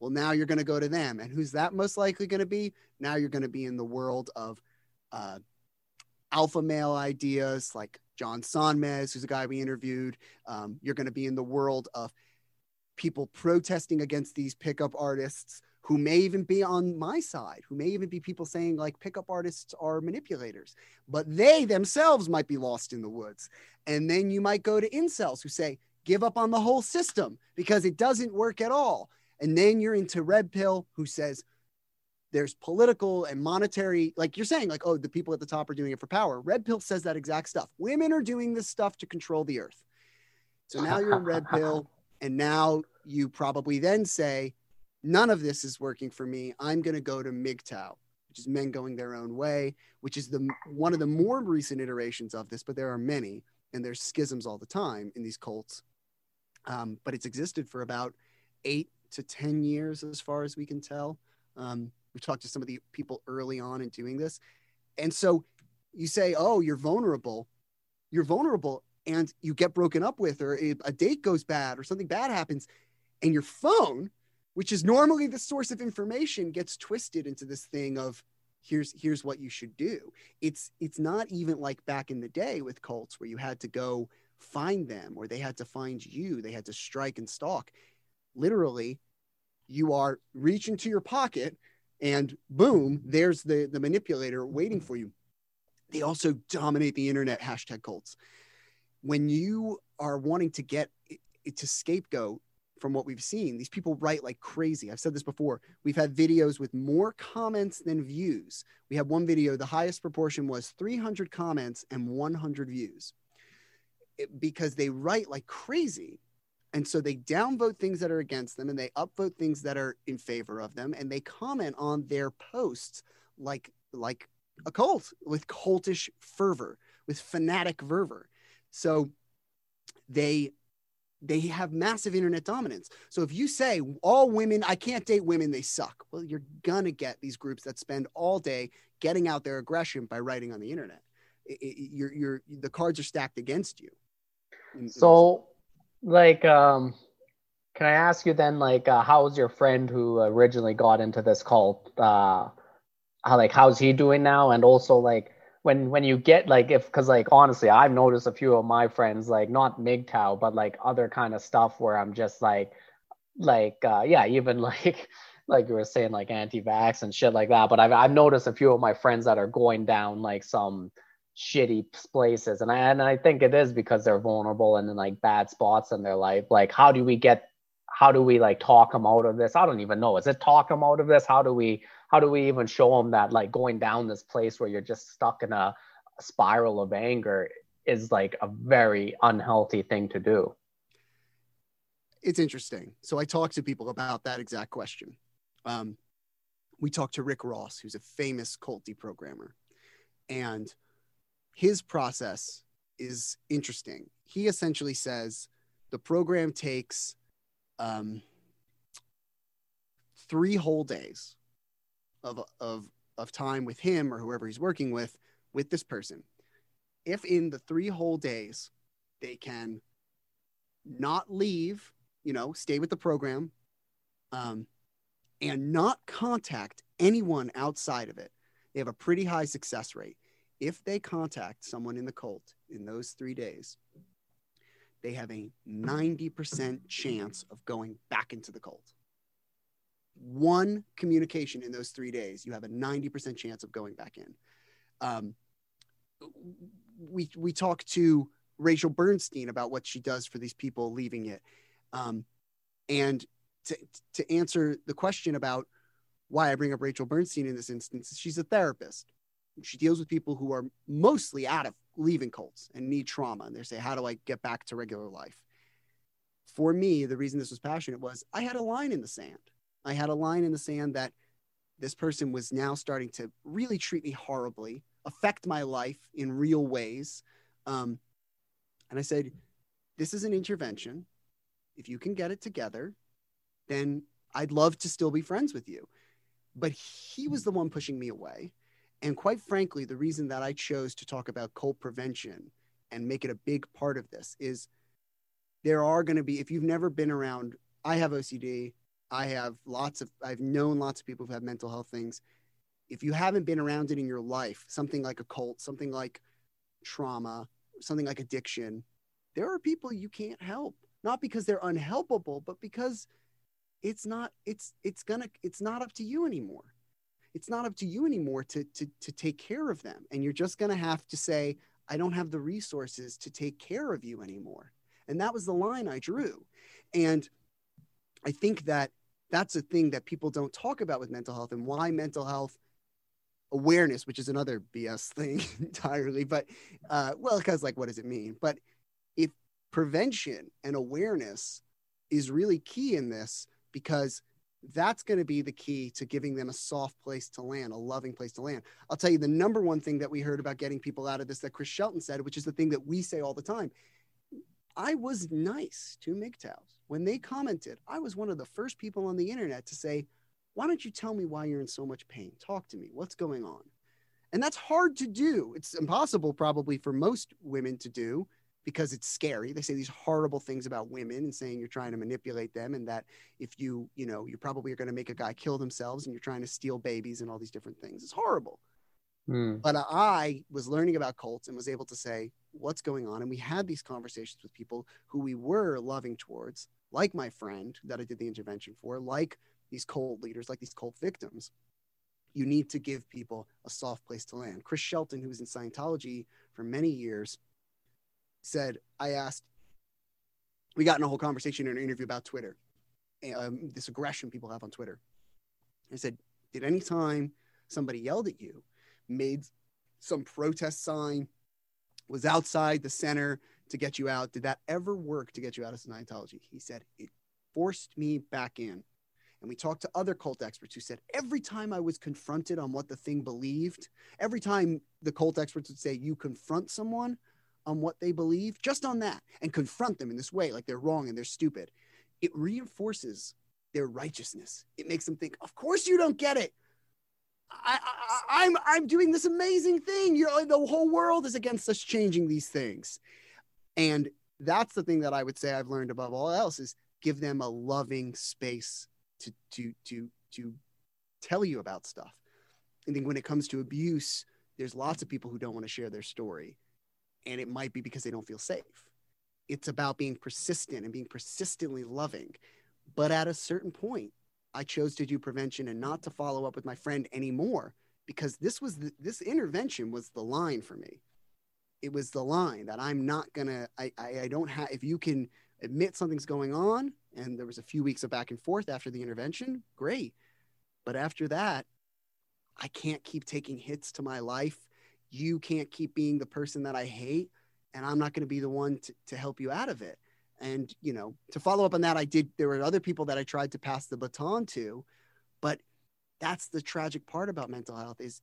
Well, now you're going to go to them. And who's that most likely going to be? Now you're going to be in the world of uh, alpha male ideas like John Sonmez, who's a guy we interviewed. Um, you're going to be in the world of people protesting against these pickup artists who may even be on my side, who may even be people saying like pickup artists are manipulators, but they themselves might be lost in the woods. And then you might go to incels who say, give up on the whole system because it doesn't work at all. And then you're into Red Pill who says, there's political and monetary, like you're saying, like, oh, the people at the top are doing it for power. Red Pill says that exact stuff. Women are doing this stuff to control the earth. So now you're in Red Pill. And now you probably then say, none of this is working for me. I'm going to go to MGTOW, which is men going their own way, which is the one of the more recent iterations of this, but there are many, and there's schisms all the time in these cults. Um, but it's existed for about eight to 10 years, as far as we can tell. Um, we've talked to some of the people early on in doing this. And so you say, oh, you're vulnerable. You're vulnerable and you get broken up with or a date goes bad or something bad happens and your phone which is normally the source of information gets twisted into this thing of here's here's what you should do. It's it's not even like back in the day with cults where you had to go find them or they had to find you they had to strike and stalk. Literally you are reaching to your pocket and boom there's the the manipulator waiting for you. They also dominate the internet hashtag cults when you are wanting to get it to scapegoat from what we've seen, these people write like crazy. I've said this before. We've had videos with more comments than views. We had one video, the highest proportion was 300 comments and 100 views it, because they write like crazy. And so they downvote things that are against them and they upvote things that are in favor of them. And they comment on their posts like, like a cult with cultish fervor, with fanatic fervor. So they they have massive internet dominance. So if you say all women, I can't date women, they suck. Well, you're gonna get these groups that spend all day getting out their aggression by writing on the internet. It, it, you're, you're, the cards are stacked against you. So, like, um, can I ask you then, like, uh, how's your friend who originally got into this cult? Uh, how, like, how's he doing now? And also, like, when when you get like if because like honestly i've noticed a few of my friends like not MGTOW but like other kind of stuff where i'm just like like uh yeah even like like you were saying like anti-vax and shit like that but I've, I've noticed a few of my friends that are going down like some shitty places and I, and I think it is because they're vulnerable and in like bad spots in their life like how do we get how do we like talk them out of this? I don't even know. Is it talk them out of this? How do we how do we even show them that like going down this place where you're just stuck in a, spiral of anger is like a very unhealthy thing to do. It's interesting. So i talk to people about that exact question. Um, we talked to rick ross who's a famous cult deprogrammer and his process is interesting. He essentially says the program takes um, three whole days of, of, of time with him or whoever he's working with, with this person. If in the three whole days they can not leave, you know, stay with the program, um, and not contact anyone outside of it, they have a pretty high success rate. If they contact someone in the cult in those three days, they have a 90% chance of going back into the cult. One communication in those three days, you have a 90% chance of going back in. Um, we, we talked to Rachel Bernstein about what she does for these people leaving it. Um, and to, to answer the question about why I bring up Rachel Bernstein in this instance, she's a therapist. She deals with people who are mostly out of leaving cults and need trauma. And they say, How do I get back to regular life? For me, the reason this was passionate was I had a line in the sand. I had a line in the sand that this person was now starting to really treat me horribly, affect my life in real ways. Um, and I said, This is an intervention. If you can get it together, then I'd love to still be friends with you. But he was the one pushing me away. And quite frankly, the reason that I chose to talk about cult prevention and make it a big part of this is there are going to be, if you've never been around, I have OCD. I have lots of, I've known lots of people who have mental health things. If you haven't been around it in your life, something like a cult, something like trauma, something like addiction, there are people you can't help, not because they're unhelpable, but because it's not, it's, it's gonna, it's not up to you anymore. It's not up to you anymore to to to take care of them. And you're just to have to say i don't have the resources to take care of you anymore. And that was the line i drew. And i think that that's a thing that people don't talk about with mental health and why mental health awareness which is another bs thing entirely but uh, well because like what does it mean but if prevention and awareness is really key in this because that's going to be the key to giving them a soft place to land, a loving place to land. I'll tell you the number one thing that we heard about getting people out of this that Chris Shelton said, which is the thing that we say all the time. I was nice to MGTOWs. When they commented, I was one of the first people on the internet to say, Why don't you tell me why you're in so much pain? Talk to me. What's going on? And that's hard to do. It's impossible, probably, for most women to do because it's scary. They say these horrible things about women and saying you're trying to manipulate them and that if you, you know, you probably are going to make a guy kill themselves and you're trying to steal babies and all these different things. It's horrible. Mm. But I was learning about cults and was able to say what's going on. And we had these conversations with people who we were loving towards, like my friend that I did the intervention for, like these cult leaders, like these cult victims. You need to give people a soft place to land. Chris Shelton, who was in Scientology for many years, said, I asked, we got in a whole conversation in an interview about Twitter, um, this aggression people have on Twitter. I said, Did any time somebody yelled at you, made some protest sign, was outside the center to get you out, did that ever work to get you out of Scientology? He said, It forced me back in. And we talked to other cult experts who said every time I was confronted on what the thing believed, every time the cult experts would say, You confront someone, on what they believe, just on that, and confront them in this way, like they're wrong and they're stupid, it reinforces their righteousness. It makes them think, of course you don't get it. I, am I'm, I'm doing this amazing thing. You know, the whole world is against us changing these things, and that's the thing that I would say I've learned above all else is give them a loving space to to to to tell you about stuff. I think when it comes to abuse, there's lots of people who don't want to share their story and it might be because they don't feel safe. It's about being persistent and being persistently loving. But at a certain point, I chose to do prevention and not to follow up with my friend anymore because this was the, this intervention was the line for me. It was the line that I'm not gonna. I I, I don't have. If you can admit something's going on, and there was a few weeks of back and forth after the intervention, great. But after that, I can't keep taking hits to my life you can't keep being the person that I hate, and I'm not going to be the one to, to help you out of it. And, you know, to follow up on that, I did, there were other people that I tried to pass the baton to, but that's the tragic part about mental health is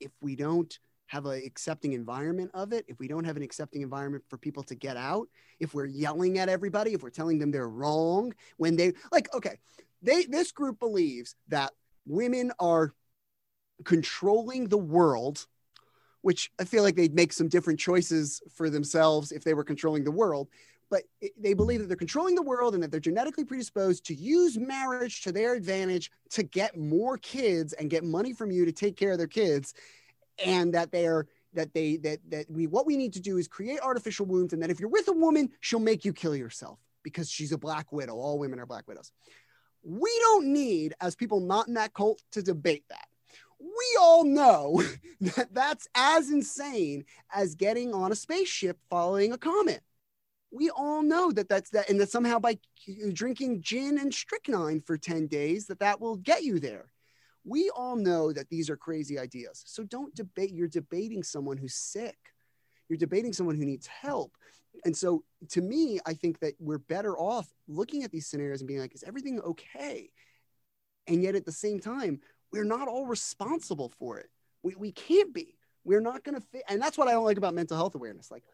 if we don't have an accepting environment of it, if we don't have an accepting environment for people to get out, if we're yelling at everybody, if we're telling them they're wrong when they like, okay, they this group believes that women are controlling the world which I feel like they'd make some different choices for themselves if they were controlling the world. But they believe that they're controlling the world and that they're genetically predisposed to use marriage to their advantage to get more kids and get money from you to take care of their kids. And that they're that they that that we what we need to do is create artificial wounds. And then if you're with a woman she'll make you kill yourself because she's a black widow. All women are black widows. We don't need as people not in that cult to debate that. We all know that that's as insane as getting on a spaceship following a comet. We all know that that's that and that somehow by drinking gin and strychnine for 10 days that that will get you there we all know that these are crazy ideas. So don't debate. You're debating someone who's sick. You're debating someone who needs help. And so to me, I think that we're better off looking at these scenarios and being like, is everything okay? And yet at the same time, we're not all responsible for it. We, we can't be. We're not going to fit. And that's what I don't like about mental health awareness. Like,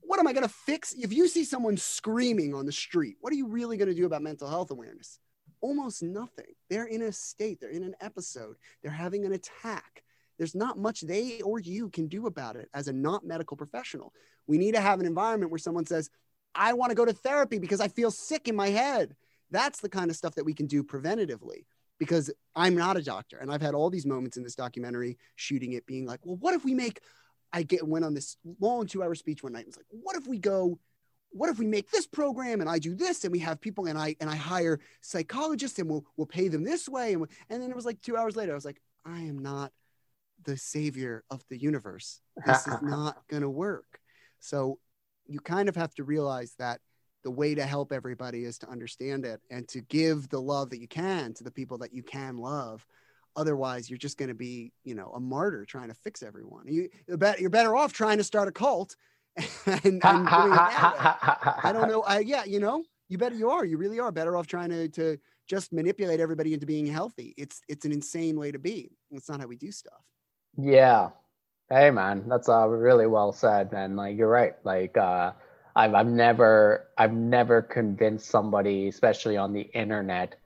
what am I going to fix? If you see someone screaming on the street, what are you really going to do about mental health awareness? Almost nothing. They're in a state, they're in an episode, they're having an attack. There's not much they or you can do about it as a not medical professional. We need to have an environment where someone says, I want to go to therapy because I feel sick in my head. That's the kind of stuff that we can do preventatively because I'm not a doctor. And I've had all these moments in this documentary shooting it being like, well, what if we make, I get went on this long two hour speech one night and was like, what if we go what if we make this program and I do this and we have people and I and I hire psychologists and we'll we'll pay them this way? And and then it was like two hours later I was like I am not the savior of the universe. This is not going to work. So you kind of have to realize that the way to help everybody is to understand it and to give the love that you can to the people that you can love. Otherwise you're just going to be you know a martyr trying to fix everyone. You you're better off trying to start a cult and, and I don't know. I, yeah, you know, you better you are. You really are better off trying to to just manipulate everybody into being healthy. It's it's an insane way to be. It's not how we do stuff. Yeah. Hey man, that's uh really well said. And like you're right. Like uh I've I've never I've never convinced somebody, especially on the internet,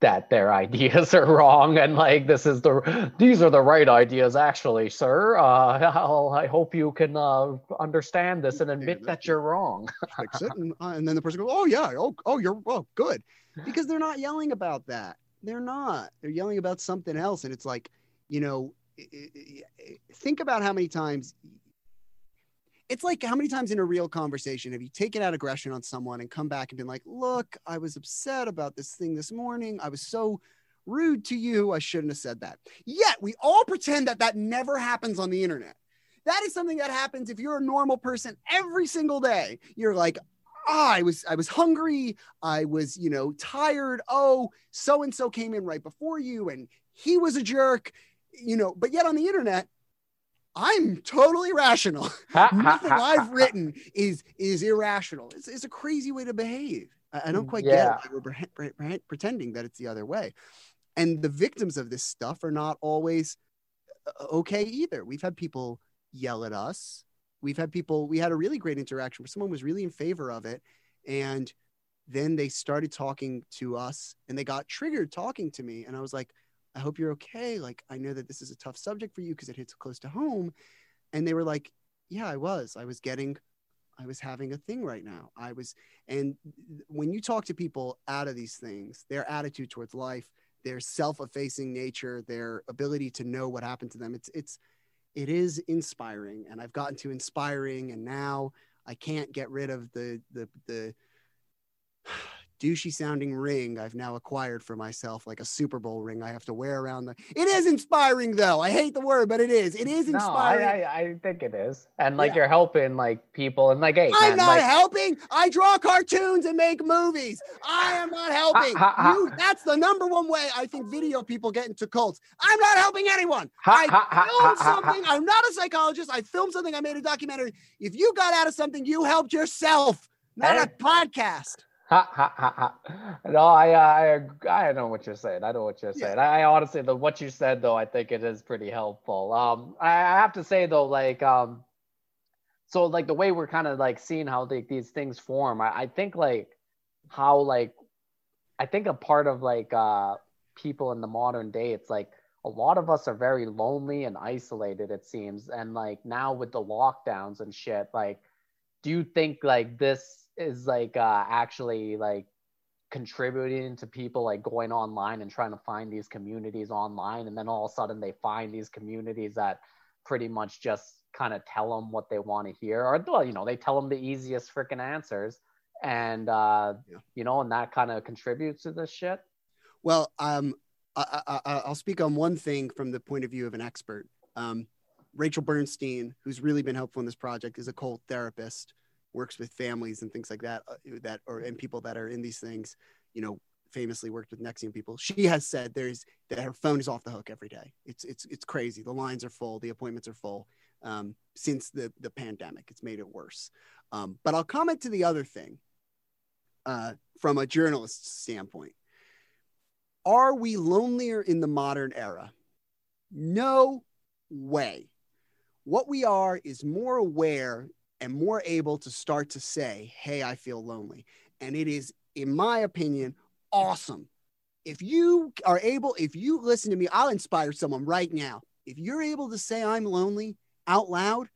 that their ideas are wrong and like this is the these are the right ideas actually sir. Uh i hope you can uh understand this and admit yeah, that you're wrong. Fix it and, uh, and then the person goes oh yeah oh, oh you're well good. Because they're not yelling about that. They're not. They're yelling about something else. And it's like you know think about how many times it's like how many times in a real conversation have you taken out aggression on someone and come back and been like, look, I was upset about this thing this morning. I was so rude to you. I shouldn't have said that. Yet we all pretend that that never happens on the internet. That is something that happens if you're a normal person every single day. You're like, I was I was hungry. I was, you know, tired. Oh, so and so came in right before you and he was a jerk, you know, but yet on the internet, I'm totally rational. Nothing I've written is is irrational. It's, it's a crazy way to behave. I, I don't quite yeah. get it. We're pretending that it's the other way. And the victims of this stuff are not always uh, okay either. We've had people yell at us. We've had people, we had a really great interaction where someone was really in favor of it. And then they started talking to us and they got triggered talking to me. And I was like, I hope you're okay. Like, I know that this is a tough subject for you because it hits close to home. And they were like, Yeah, I was. I was getting, I was having a thing right now. I was, and when you talk to people out of these things, their attitude towards life, their self-effacing nature, their ability to know what happened to them, it's, it's, it is inspiring. And I've gotten to inspiring, and now I can't get rid of the, the, the, douchey sounding ring I've now acquired for myself, like a Super Bowl ring I have to wear around the. It is inspiring though. I hate the word, but it is. It is inspiring. No, I, I, I think it is, and like yeah. you're helping like people, and like hey, I'm man, not like... helping. I draw cartoons and make movies. I am not helping. you, that's the number one way I think video people get into cults. I'm not helping anyone. I filmed something. I'm not a psychologist. I filmed something. I made a documentary. If you got out of something, you helped yourself, not a podcast. Ha, ha, ha, ha. No, I, I, I know what you're saying. I know what you're saying. I, I, honestly, the what you said though, I think it is pretty helpful. Um, I, I have to say though, like, um, so like the way we're kind of like seeing how they, these things form, I, I think like how like, I think a part of like uh people in the modern day, it's like a lot of us are very lonely and isolated. It seems, and like now with the lockdowns and shit, like, do you think like this is like uh, actually like contributing to people like going online and trying to find these communities online and then all of a sudden they find these communities that pretty much just kind of tell them what they want to hear, or well, you know, they tell them the easiest freaking answers, and uh, Yeah. you know, and that kind of contributes to this shit. Well, um, I, I, I- I'll speak on one thing from the point of view of an expert. Um, Rachel Bernstein, who's really been helpful in this project, is a cult therapist, works with families and things like that, uh, that or and people that are in these things. You know, famously worked with NXIVM people. She has said there's that her phone is off the hook every day. It's it's it's crazy. The lines are full. The appointments are full. Um, since the the pandemic, it's made it worse. Um, but I'll comment to the other thing uh, from a journalist's standpoint. Are we lonelier in the modern era? No way. What we are is more aware and more able to start to say, Hey, I feel lonely. And it is, in my opinion, awesome. If you are able, if you listen to me, I'll inspire someone right now. If you're able to say, I'm lonely out loud,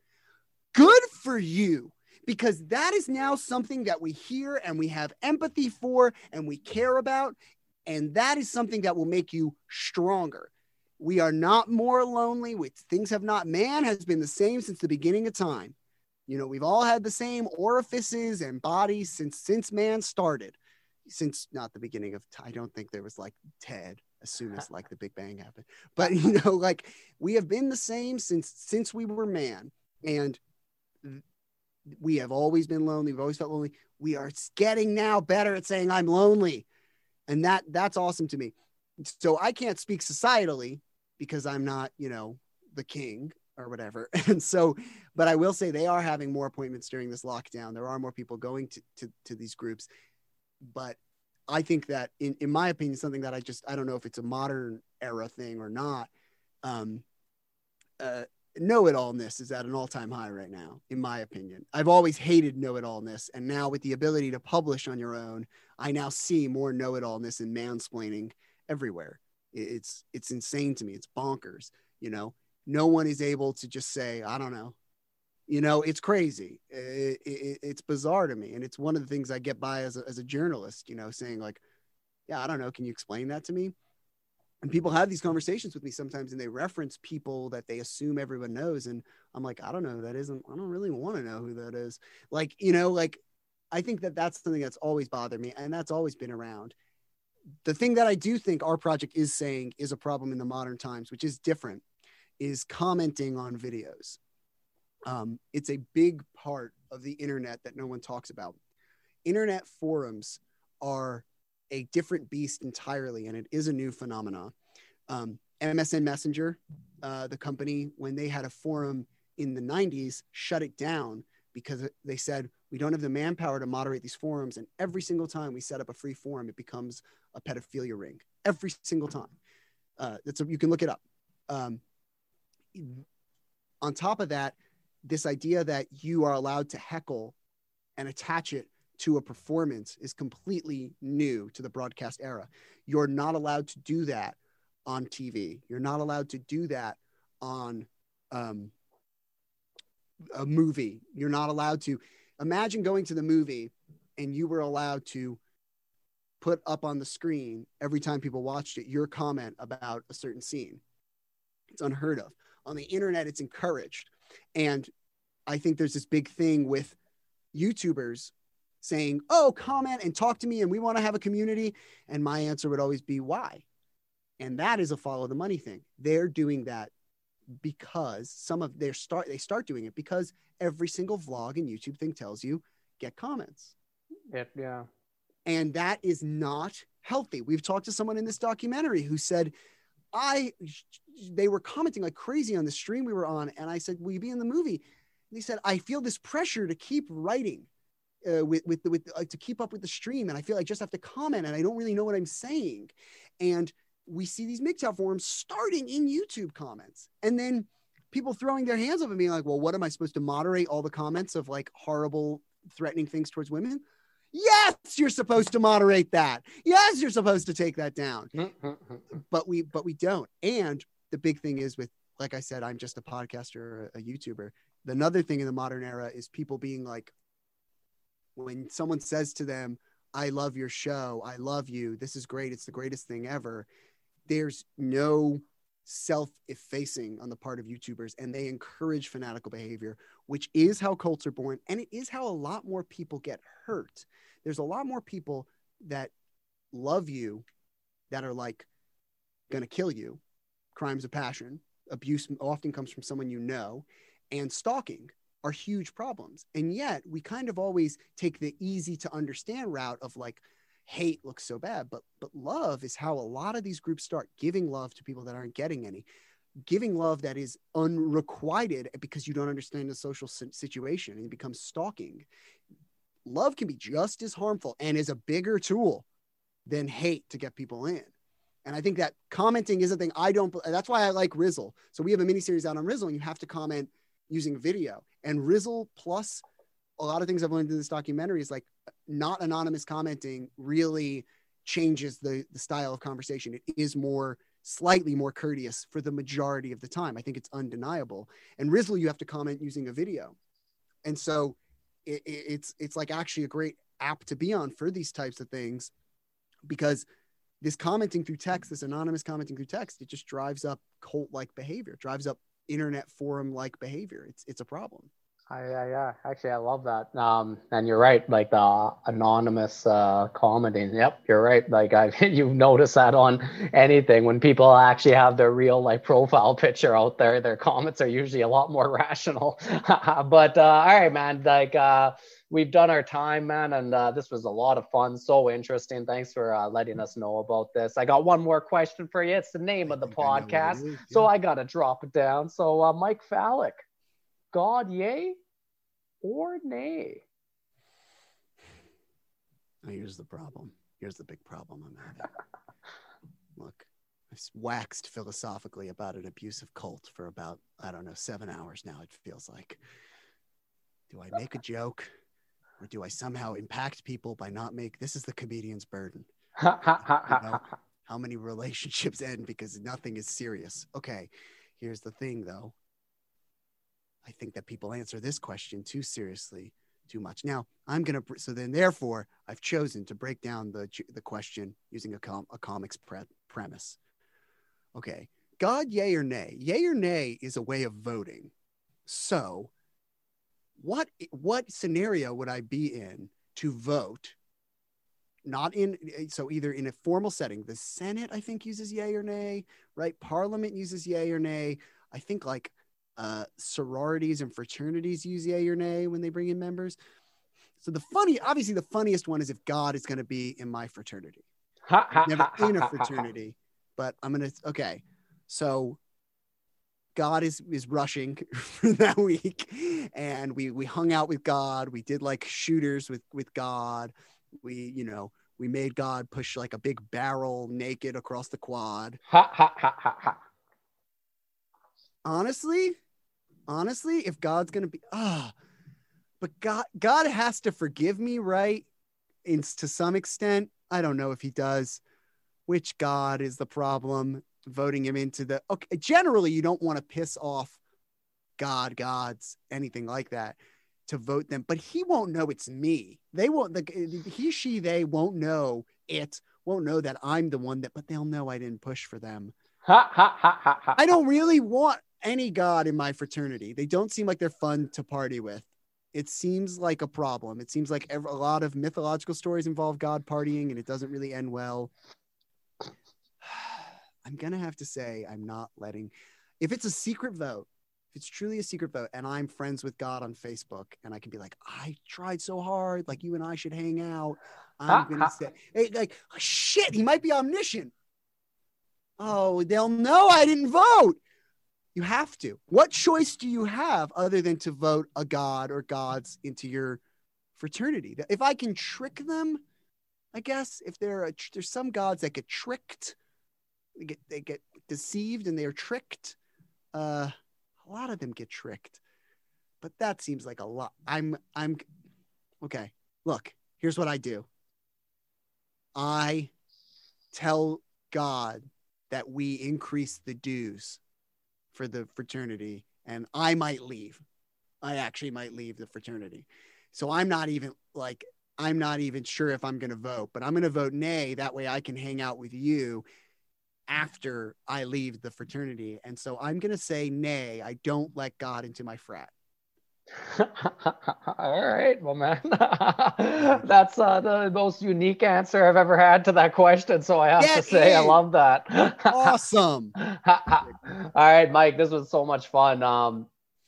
good for you because that is now something that we hear and we have empathy for and we care about. And that is something that will make you stronger. We are not more lonely. Things have not, man has been the same since the beginning of time. You know, we've all had the same orifices and bodies since since man started. Since not the beginning of. I don't think there was like Ted as soon as like the Big Bang happened. But you know, like we have been the same since since we were man. And we have always been lonely. We've always felt lonely. We are getting now better at saying I'm lonely. And that that's awesome to me. So I can't speak societally because I'm not, you know, the king or whatever. And so, but I will say they are having more appointments during this lockdown. There are more people going to, to, to these groups. But I think that in, in my opinion, something that I just, I don't know if it's a modern era thing or not. Um, uh, know-it-allness is at an all-time high right now in my opinion i've always hated know-it-allness and now with the ability to publish on your own i now see more know-it-allness and mansplaining everywhere it's it's insane to me it's bonkers you know no one is able to just say i don't know. You know it's crazy. It- it- it's bizarre to me and it's one of the things i get by as a, as a journalist you know saying like yeah i don't know. Can you explain that to me? And people have these conversations with me sometimes and they reference people that they assume everyone knows and i'm like i don't know. Who that isn't i don't really want to know who that is. Like you know like i think that that's something that's always bothered me and that's always been around. The thing that i do think our project is saying is a problem in the modern times which is different is commenting on videos um, it's a big part of the internet that no one talks about internet forums are a different beast entirely, and it is a new phenomenon. Um, MSN Messenger, uh, the company, when they had a forum in the 90s, shut it down because they said, we don't have the manpower to moderate these forums. And every single time we set up a free forum, it becomes a pedophilia ring. Every single time. Uh, that's a, you can look it up. Um, on top of that, this idea that you are allowed to heckle and attach it to a performance is completely new to the broadcast era. You're not allowed to do that on TV. You're not allowed to do that on um, a movie. You're not allowed to imagine going to the movie and you were allowed to put up on the screen every time people watched it your comment about a certain scene. It's unheard of. On the internet, it's encouraged. And I think there's this big thing with YouTubers saying, Oh, comment and talk to me, and we want to have a community. And my answer would always be, Why? And that is a follow the money thing. They're doing that because some of their start they start doing it because every single vlog and YouTube thing tells you get comments. Yeah. And that is not healthy. We've talked to someone in this documentary who said, I they were commenting like crazy on the stream we were on. And I said, Will you be in the movie? And he said, I feel this pressure to keep writing uh, with with with uh, to keep up with the stream, and I feel like I just have to comment, and I don't really know what I'm saying. And we see these MGTOW forums starting in YouTube comments, and then people throwing their hands up and being like, "Well, what am I supposed to moderate all the comments of like horrible, threatening things towards women?" Yes, you're supposed to moderate that. Yes, you're supposed to take that down. But we but we don't. And the big thing is with like I said, I'm just a podcaster, a, a YouTuber. Another thing in the modern era is people being like, when someone says to them, I love your show, I love you, this is great, it's the greatest thing ever, there's no self-effacing on the part of YouTubers and they encourage fanatical behavior, which is how cults are born and it is how a lot more people get hurt. There's a lot more people that love you that are like going to kill you, crimes of passion, abuse often comes from someone you know, and stalking are huge problems. And yet we kind of always take the easy to understand route of like hate looks so bad, but but love is how a lot of these groups start giving love to people that aren't getting any. Giving love that is unrequited because you don't understand the social situation and it becomes stalking. Love can be just as harmful and is a bigger tool than hate to get people in. And I think that commenting is a thing I don't, that's why I like Rizzle. So we have a mini series out on Rizzle and you have to comment using video. And Rizzle plus a lot of things I've learned in this documentary is like not anonymous commenting really changes the, the style of conversation. It is more, slightly more courteous for the majority of the time. I think it's undeniable. And Rizzle, you have to comment using a video. And so it, it, it's, it's like actually a great app to be on for these types of things because this commenting through text, this anonymous commenting through text, it just drives up cult like behavior, drives up internet forum like behavior. It's it's a problem. Yeah, yeah. Actually, I love that. Um, and you're right. Like the anonymous uh, commenting. Yep, you're right. Like I, you've noticed that on anything when people actually have their real like profile picture out there, their comments are usually a lot more rational. but uh, all right, man. Like uh, we've done our time, man, and uh, this was a lot of fun. So interesting. Thanks for uh, letting us know about this. I got one more question for you. It's the name I of the podcast, is, yeah. so I got to drop it down. So, uh, Mike Fallick, God, yay or nay? Now, here's the problem. Here's the big problem I'm having. Look, I've waxed philosophically about an abusive cult for about, I don't know, seven hours now, it feels like. Do I make a joke? Or do I somehow impact people by not make this is the comedian's burden? you know, how many relationships end because nothing is serious? Okay, here's the thing though. I think that people answer this question too seriously, too much. Now, I'm going to, so then therefore, I've chosen to break down the, the question using a, com, a comics pre- premise. Okay, God, yay or nay? Yay or nay is a way of voting. So what what scenario would I be in to vote? Not in so either in a formal setting, the Senate I think uses yay or nay, right? Parliament uses yay or nay. I think like uh, sororities and fraternities use yay or nay when they bring in members. So the funny, obviously, the funniest one is if God is going to be in my fraternity. Never in a fraternity, but I'm gonna. Okay, so God is is rushing for that week, and we we hung out with God. We did like shooters with with God. We you know we made God push like a big barrel naked across the quad. Ha ha ha ha ha. Honestly, honestly, if God's gonna be ah, oh, but God God has to forgive me, right? In to some extent, I don't know if He does. Which God is the problem? Voting him into the okay generally you don't want to piss off god gods anything like that to vote them but he won't know it's me. They won't the he she they won't know it won't know that i'm the one that but they'll know i didn't push for them. Ha, ha, ha, ha, ha. i don't really want any god in my fraternity. They don't seem like they're fun to party with. It seems like a problem. It seems like a lot of mythological stories involve god partying and it doesn't really end well I'm gonna have to say I'm not letting. If it's a secret vote, if it's truly a secret vote, and I'm friends with God on Facebook, and I can be like, I tried so hard, like you and I should hang out. I'm gonna say, hey, like, oh, shit, he might be omniscient. Oh, they'll know I didn't vote. You have to. What choice do you have other than to vote a god or gods into your fraternity? If I can trick them, I guess if there are there's some gods that get tricked they get they get deceived and they're tricked. Uh, a lot of them get tricked, but that seems like a lot. I'm I'm okay. Look, here's what I do. I tell God that we increase the dues for the fraternity, and I might leave. I actually might leave the fraternity. So I'm not even like I'm not even sure if I'm going to vote, but I'm going to vote nay. That way I can hang out with you after I leave the fraternity. And so I'm going to say, nay, I don't let God into my frat. All right, well, man, that's uh, the most unique answer I've ever had to that question. So I have to say, I love that. Awesome. All right, Mike, this was so much fun. Um,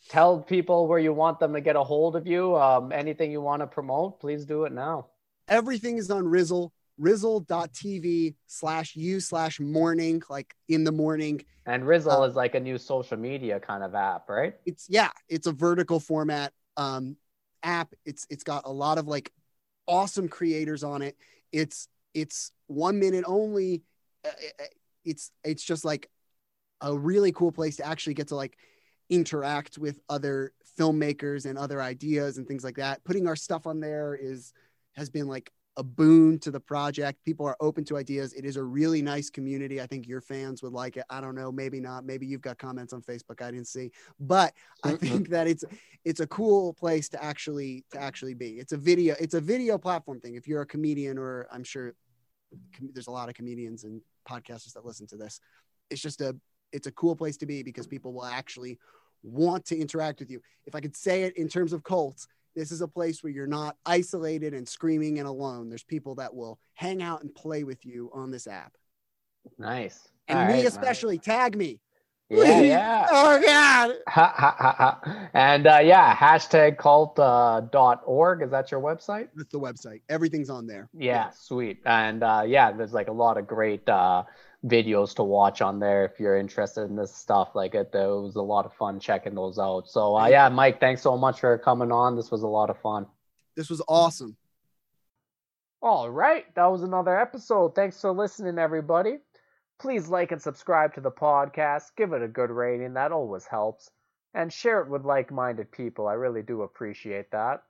tell people where you want them to get a hold of you. Um, anything you want to promote, please do it now. Everything is on Rizzle, rizzle.tv slash you slash morning, like in the morning. And Rizzle Uh, is like a new social media kind of app, right? It's yeah, it's a vertical format um app. It's it's got a lot of like awesome creators on it. It's it's one minute only. Uh, It's it's just like a really cool place to actually get to like interact with other filmmakers and other ideas and things like that. Putting our stuff on there is has been like a boon to the project. People are open to ideas. It is a really nice community. I think your fans would like it. I don't know, maybe not. Maybe you've got comments on Facebook I didn't see, but I think that it's it's a cool place to actually to actually be. It's a video it's a video platform thing. If you're a comedian or I'm sure com- there's a lot of comedians and podcasters that listen to this. It's just a it's a cool place to be because people will actually want to interact with you. If I could say it in terms of cults, this is a place where you're not isolated and screaming and alone. There's people that will hang out and play with you on this app. Nice. And All me right, especially, tag me. Yeah, yeah. oh God. Ha, ha, ha. And uh, yeah, hashtag cult uh, dot org. Is that your website? That's the website. Everything's on there. Yeah, sweet. And uh, yeah, there's like a lot of great uh, videos to watch on there if you're interested in this stuff. Like it, it was a lot of fun checking those out. So uh, yeah, Mike, thanks so much for coming on. This was a lot of fun. This was awesome. All right, that was another episode. Thanks for listening, everybody. Please like and subscribe to the podcast. Give it a good rating, that always helps. And share it with like minded people. I really do appreciate that.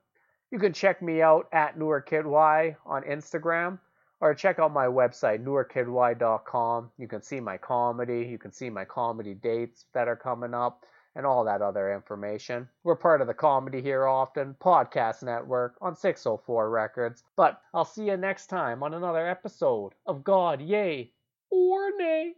You can check me out at NewerKidY on Instagram or check out my website, newerkidY.com. You can see my comedy, you can see my comedy dates that are coming up, and all that other information. We're part of the Comedy Here Often podcast network on 604 Records. But I'll see you next time on another episode of God, Yay or Nay.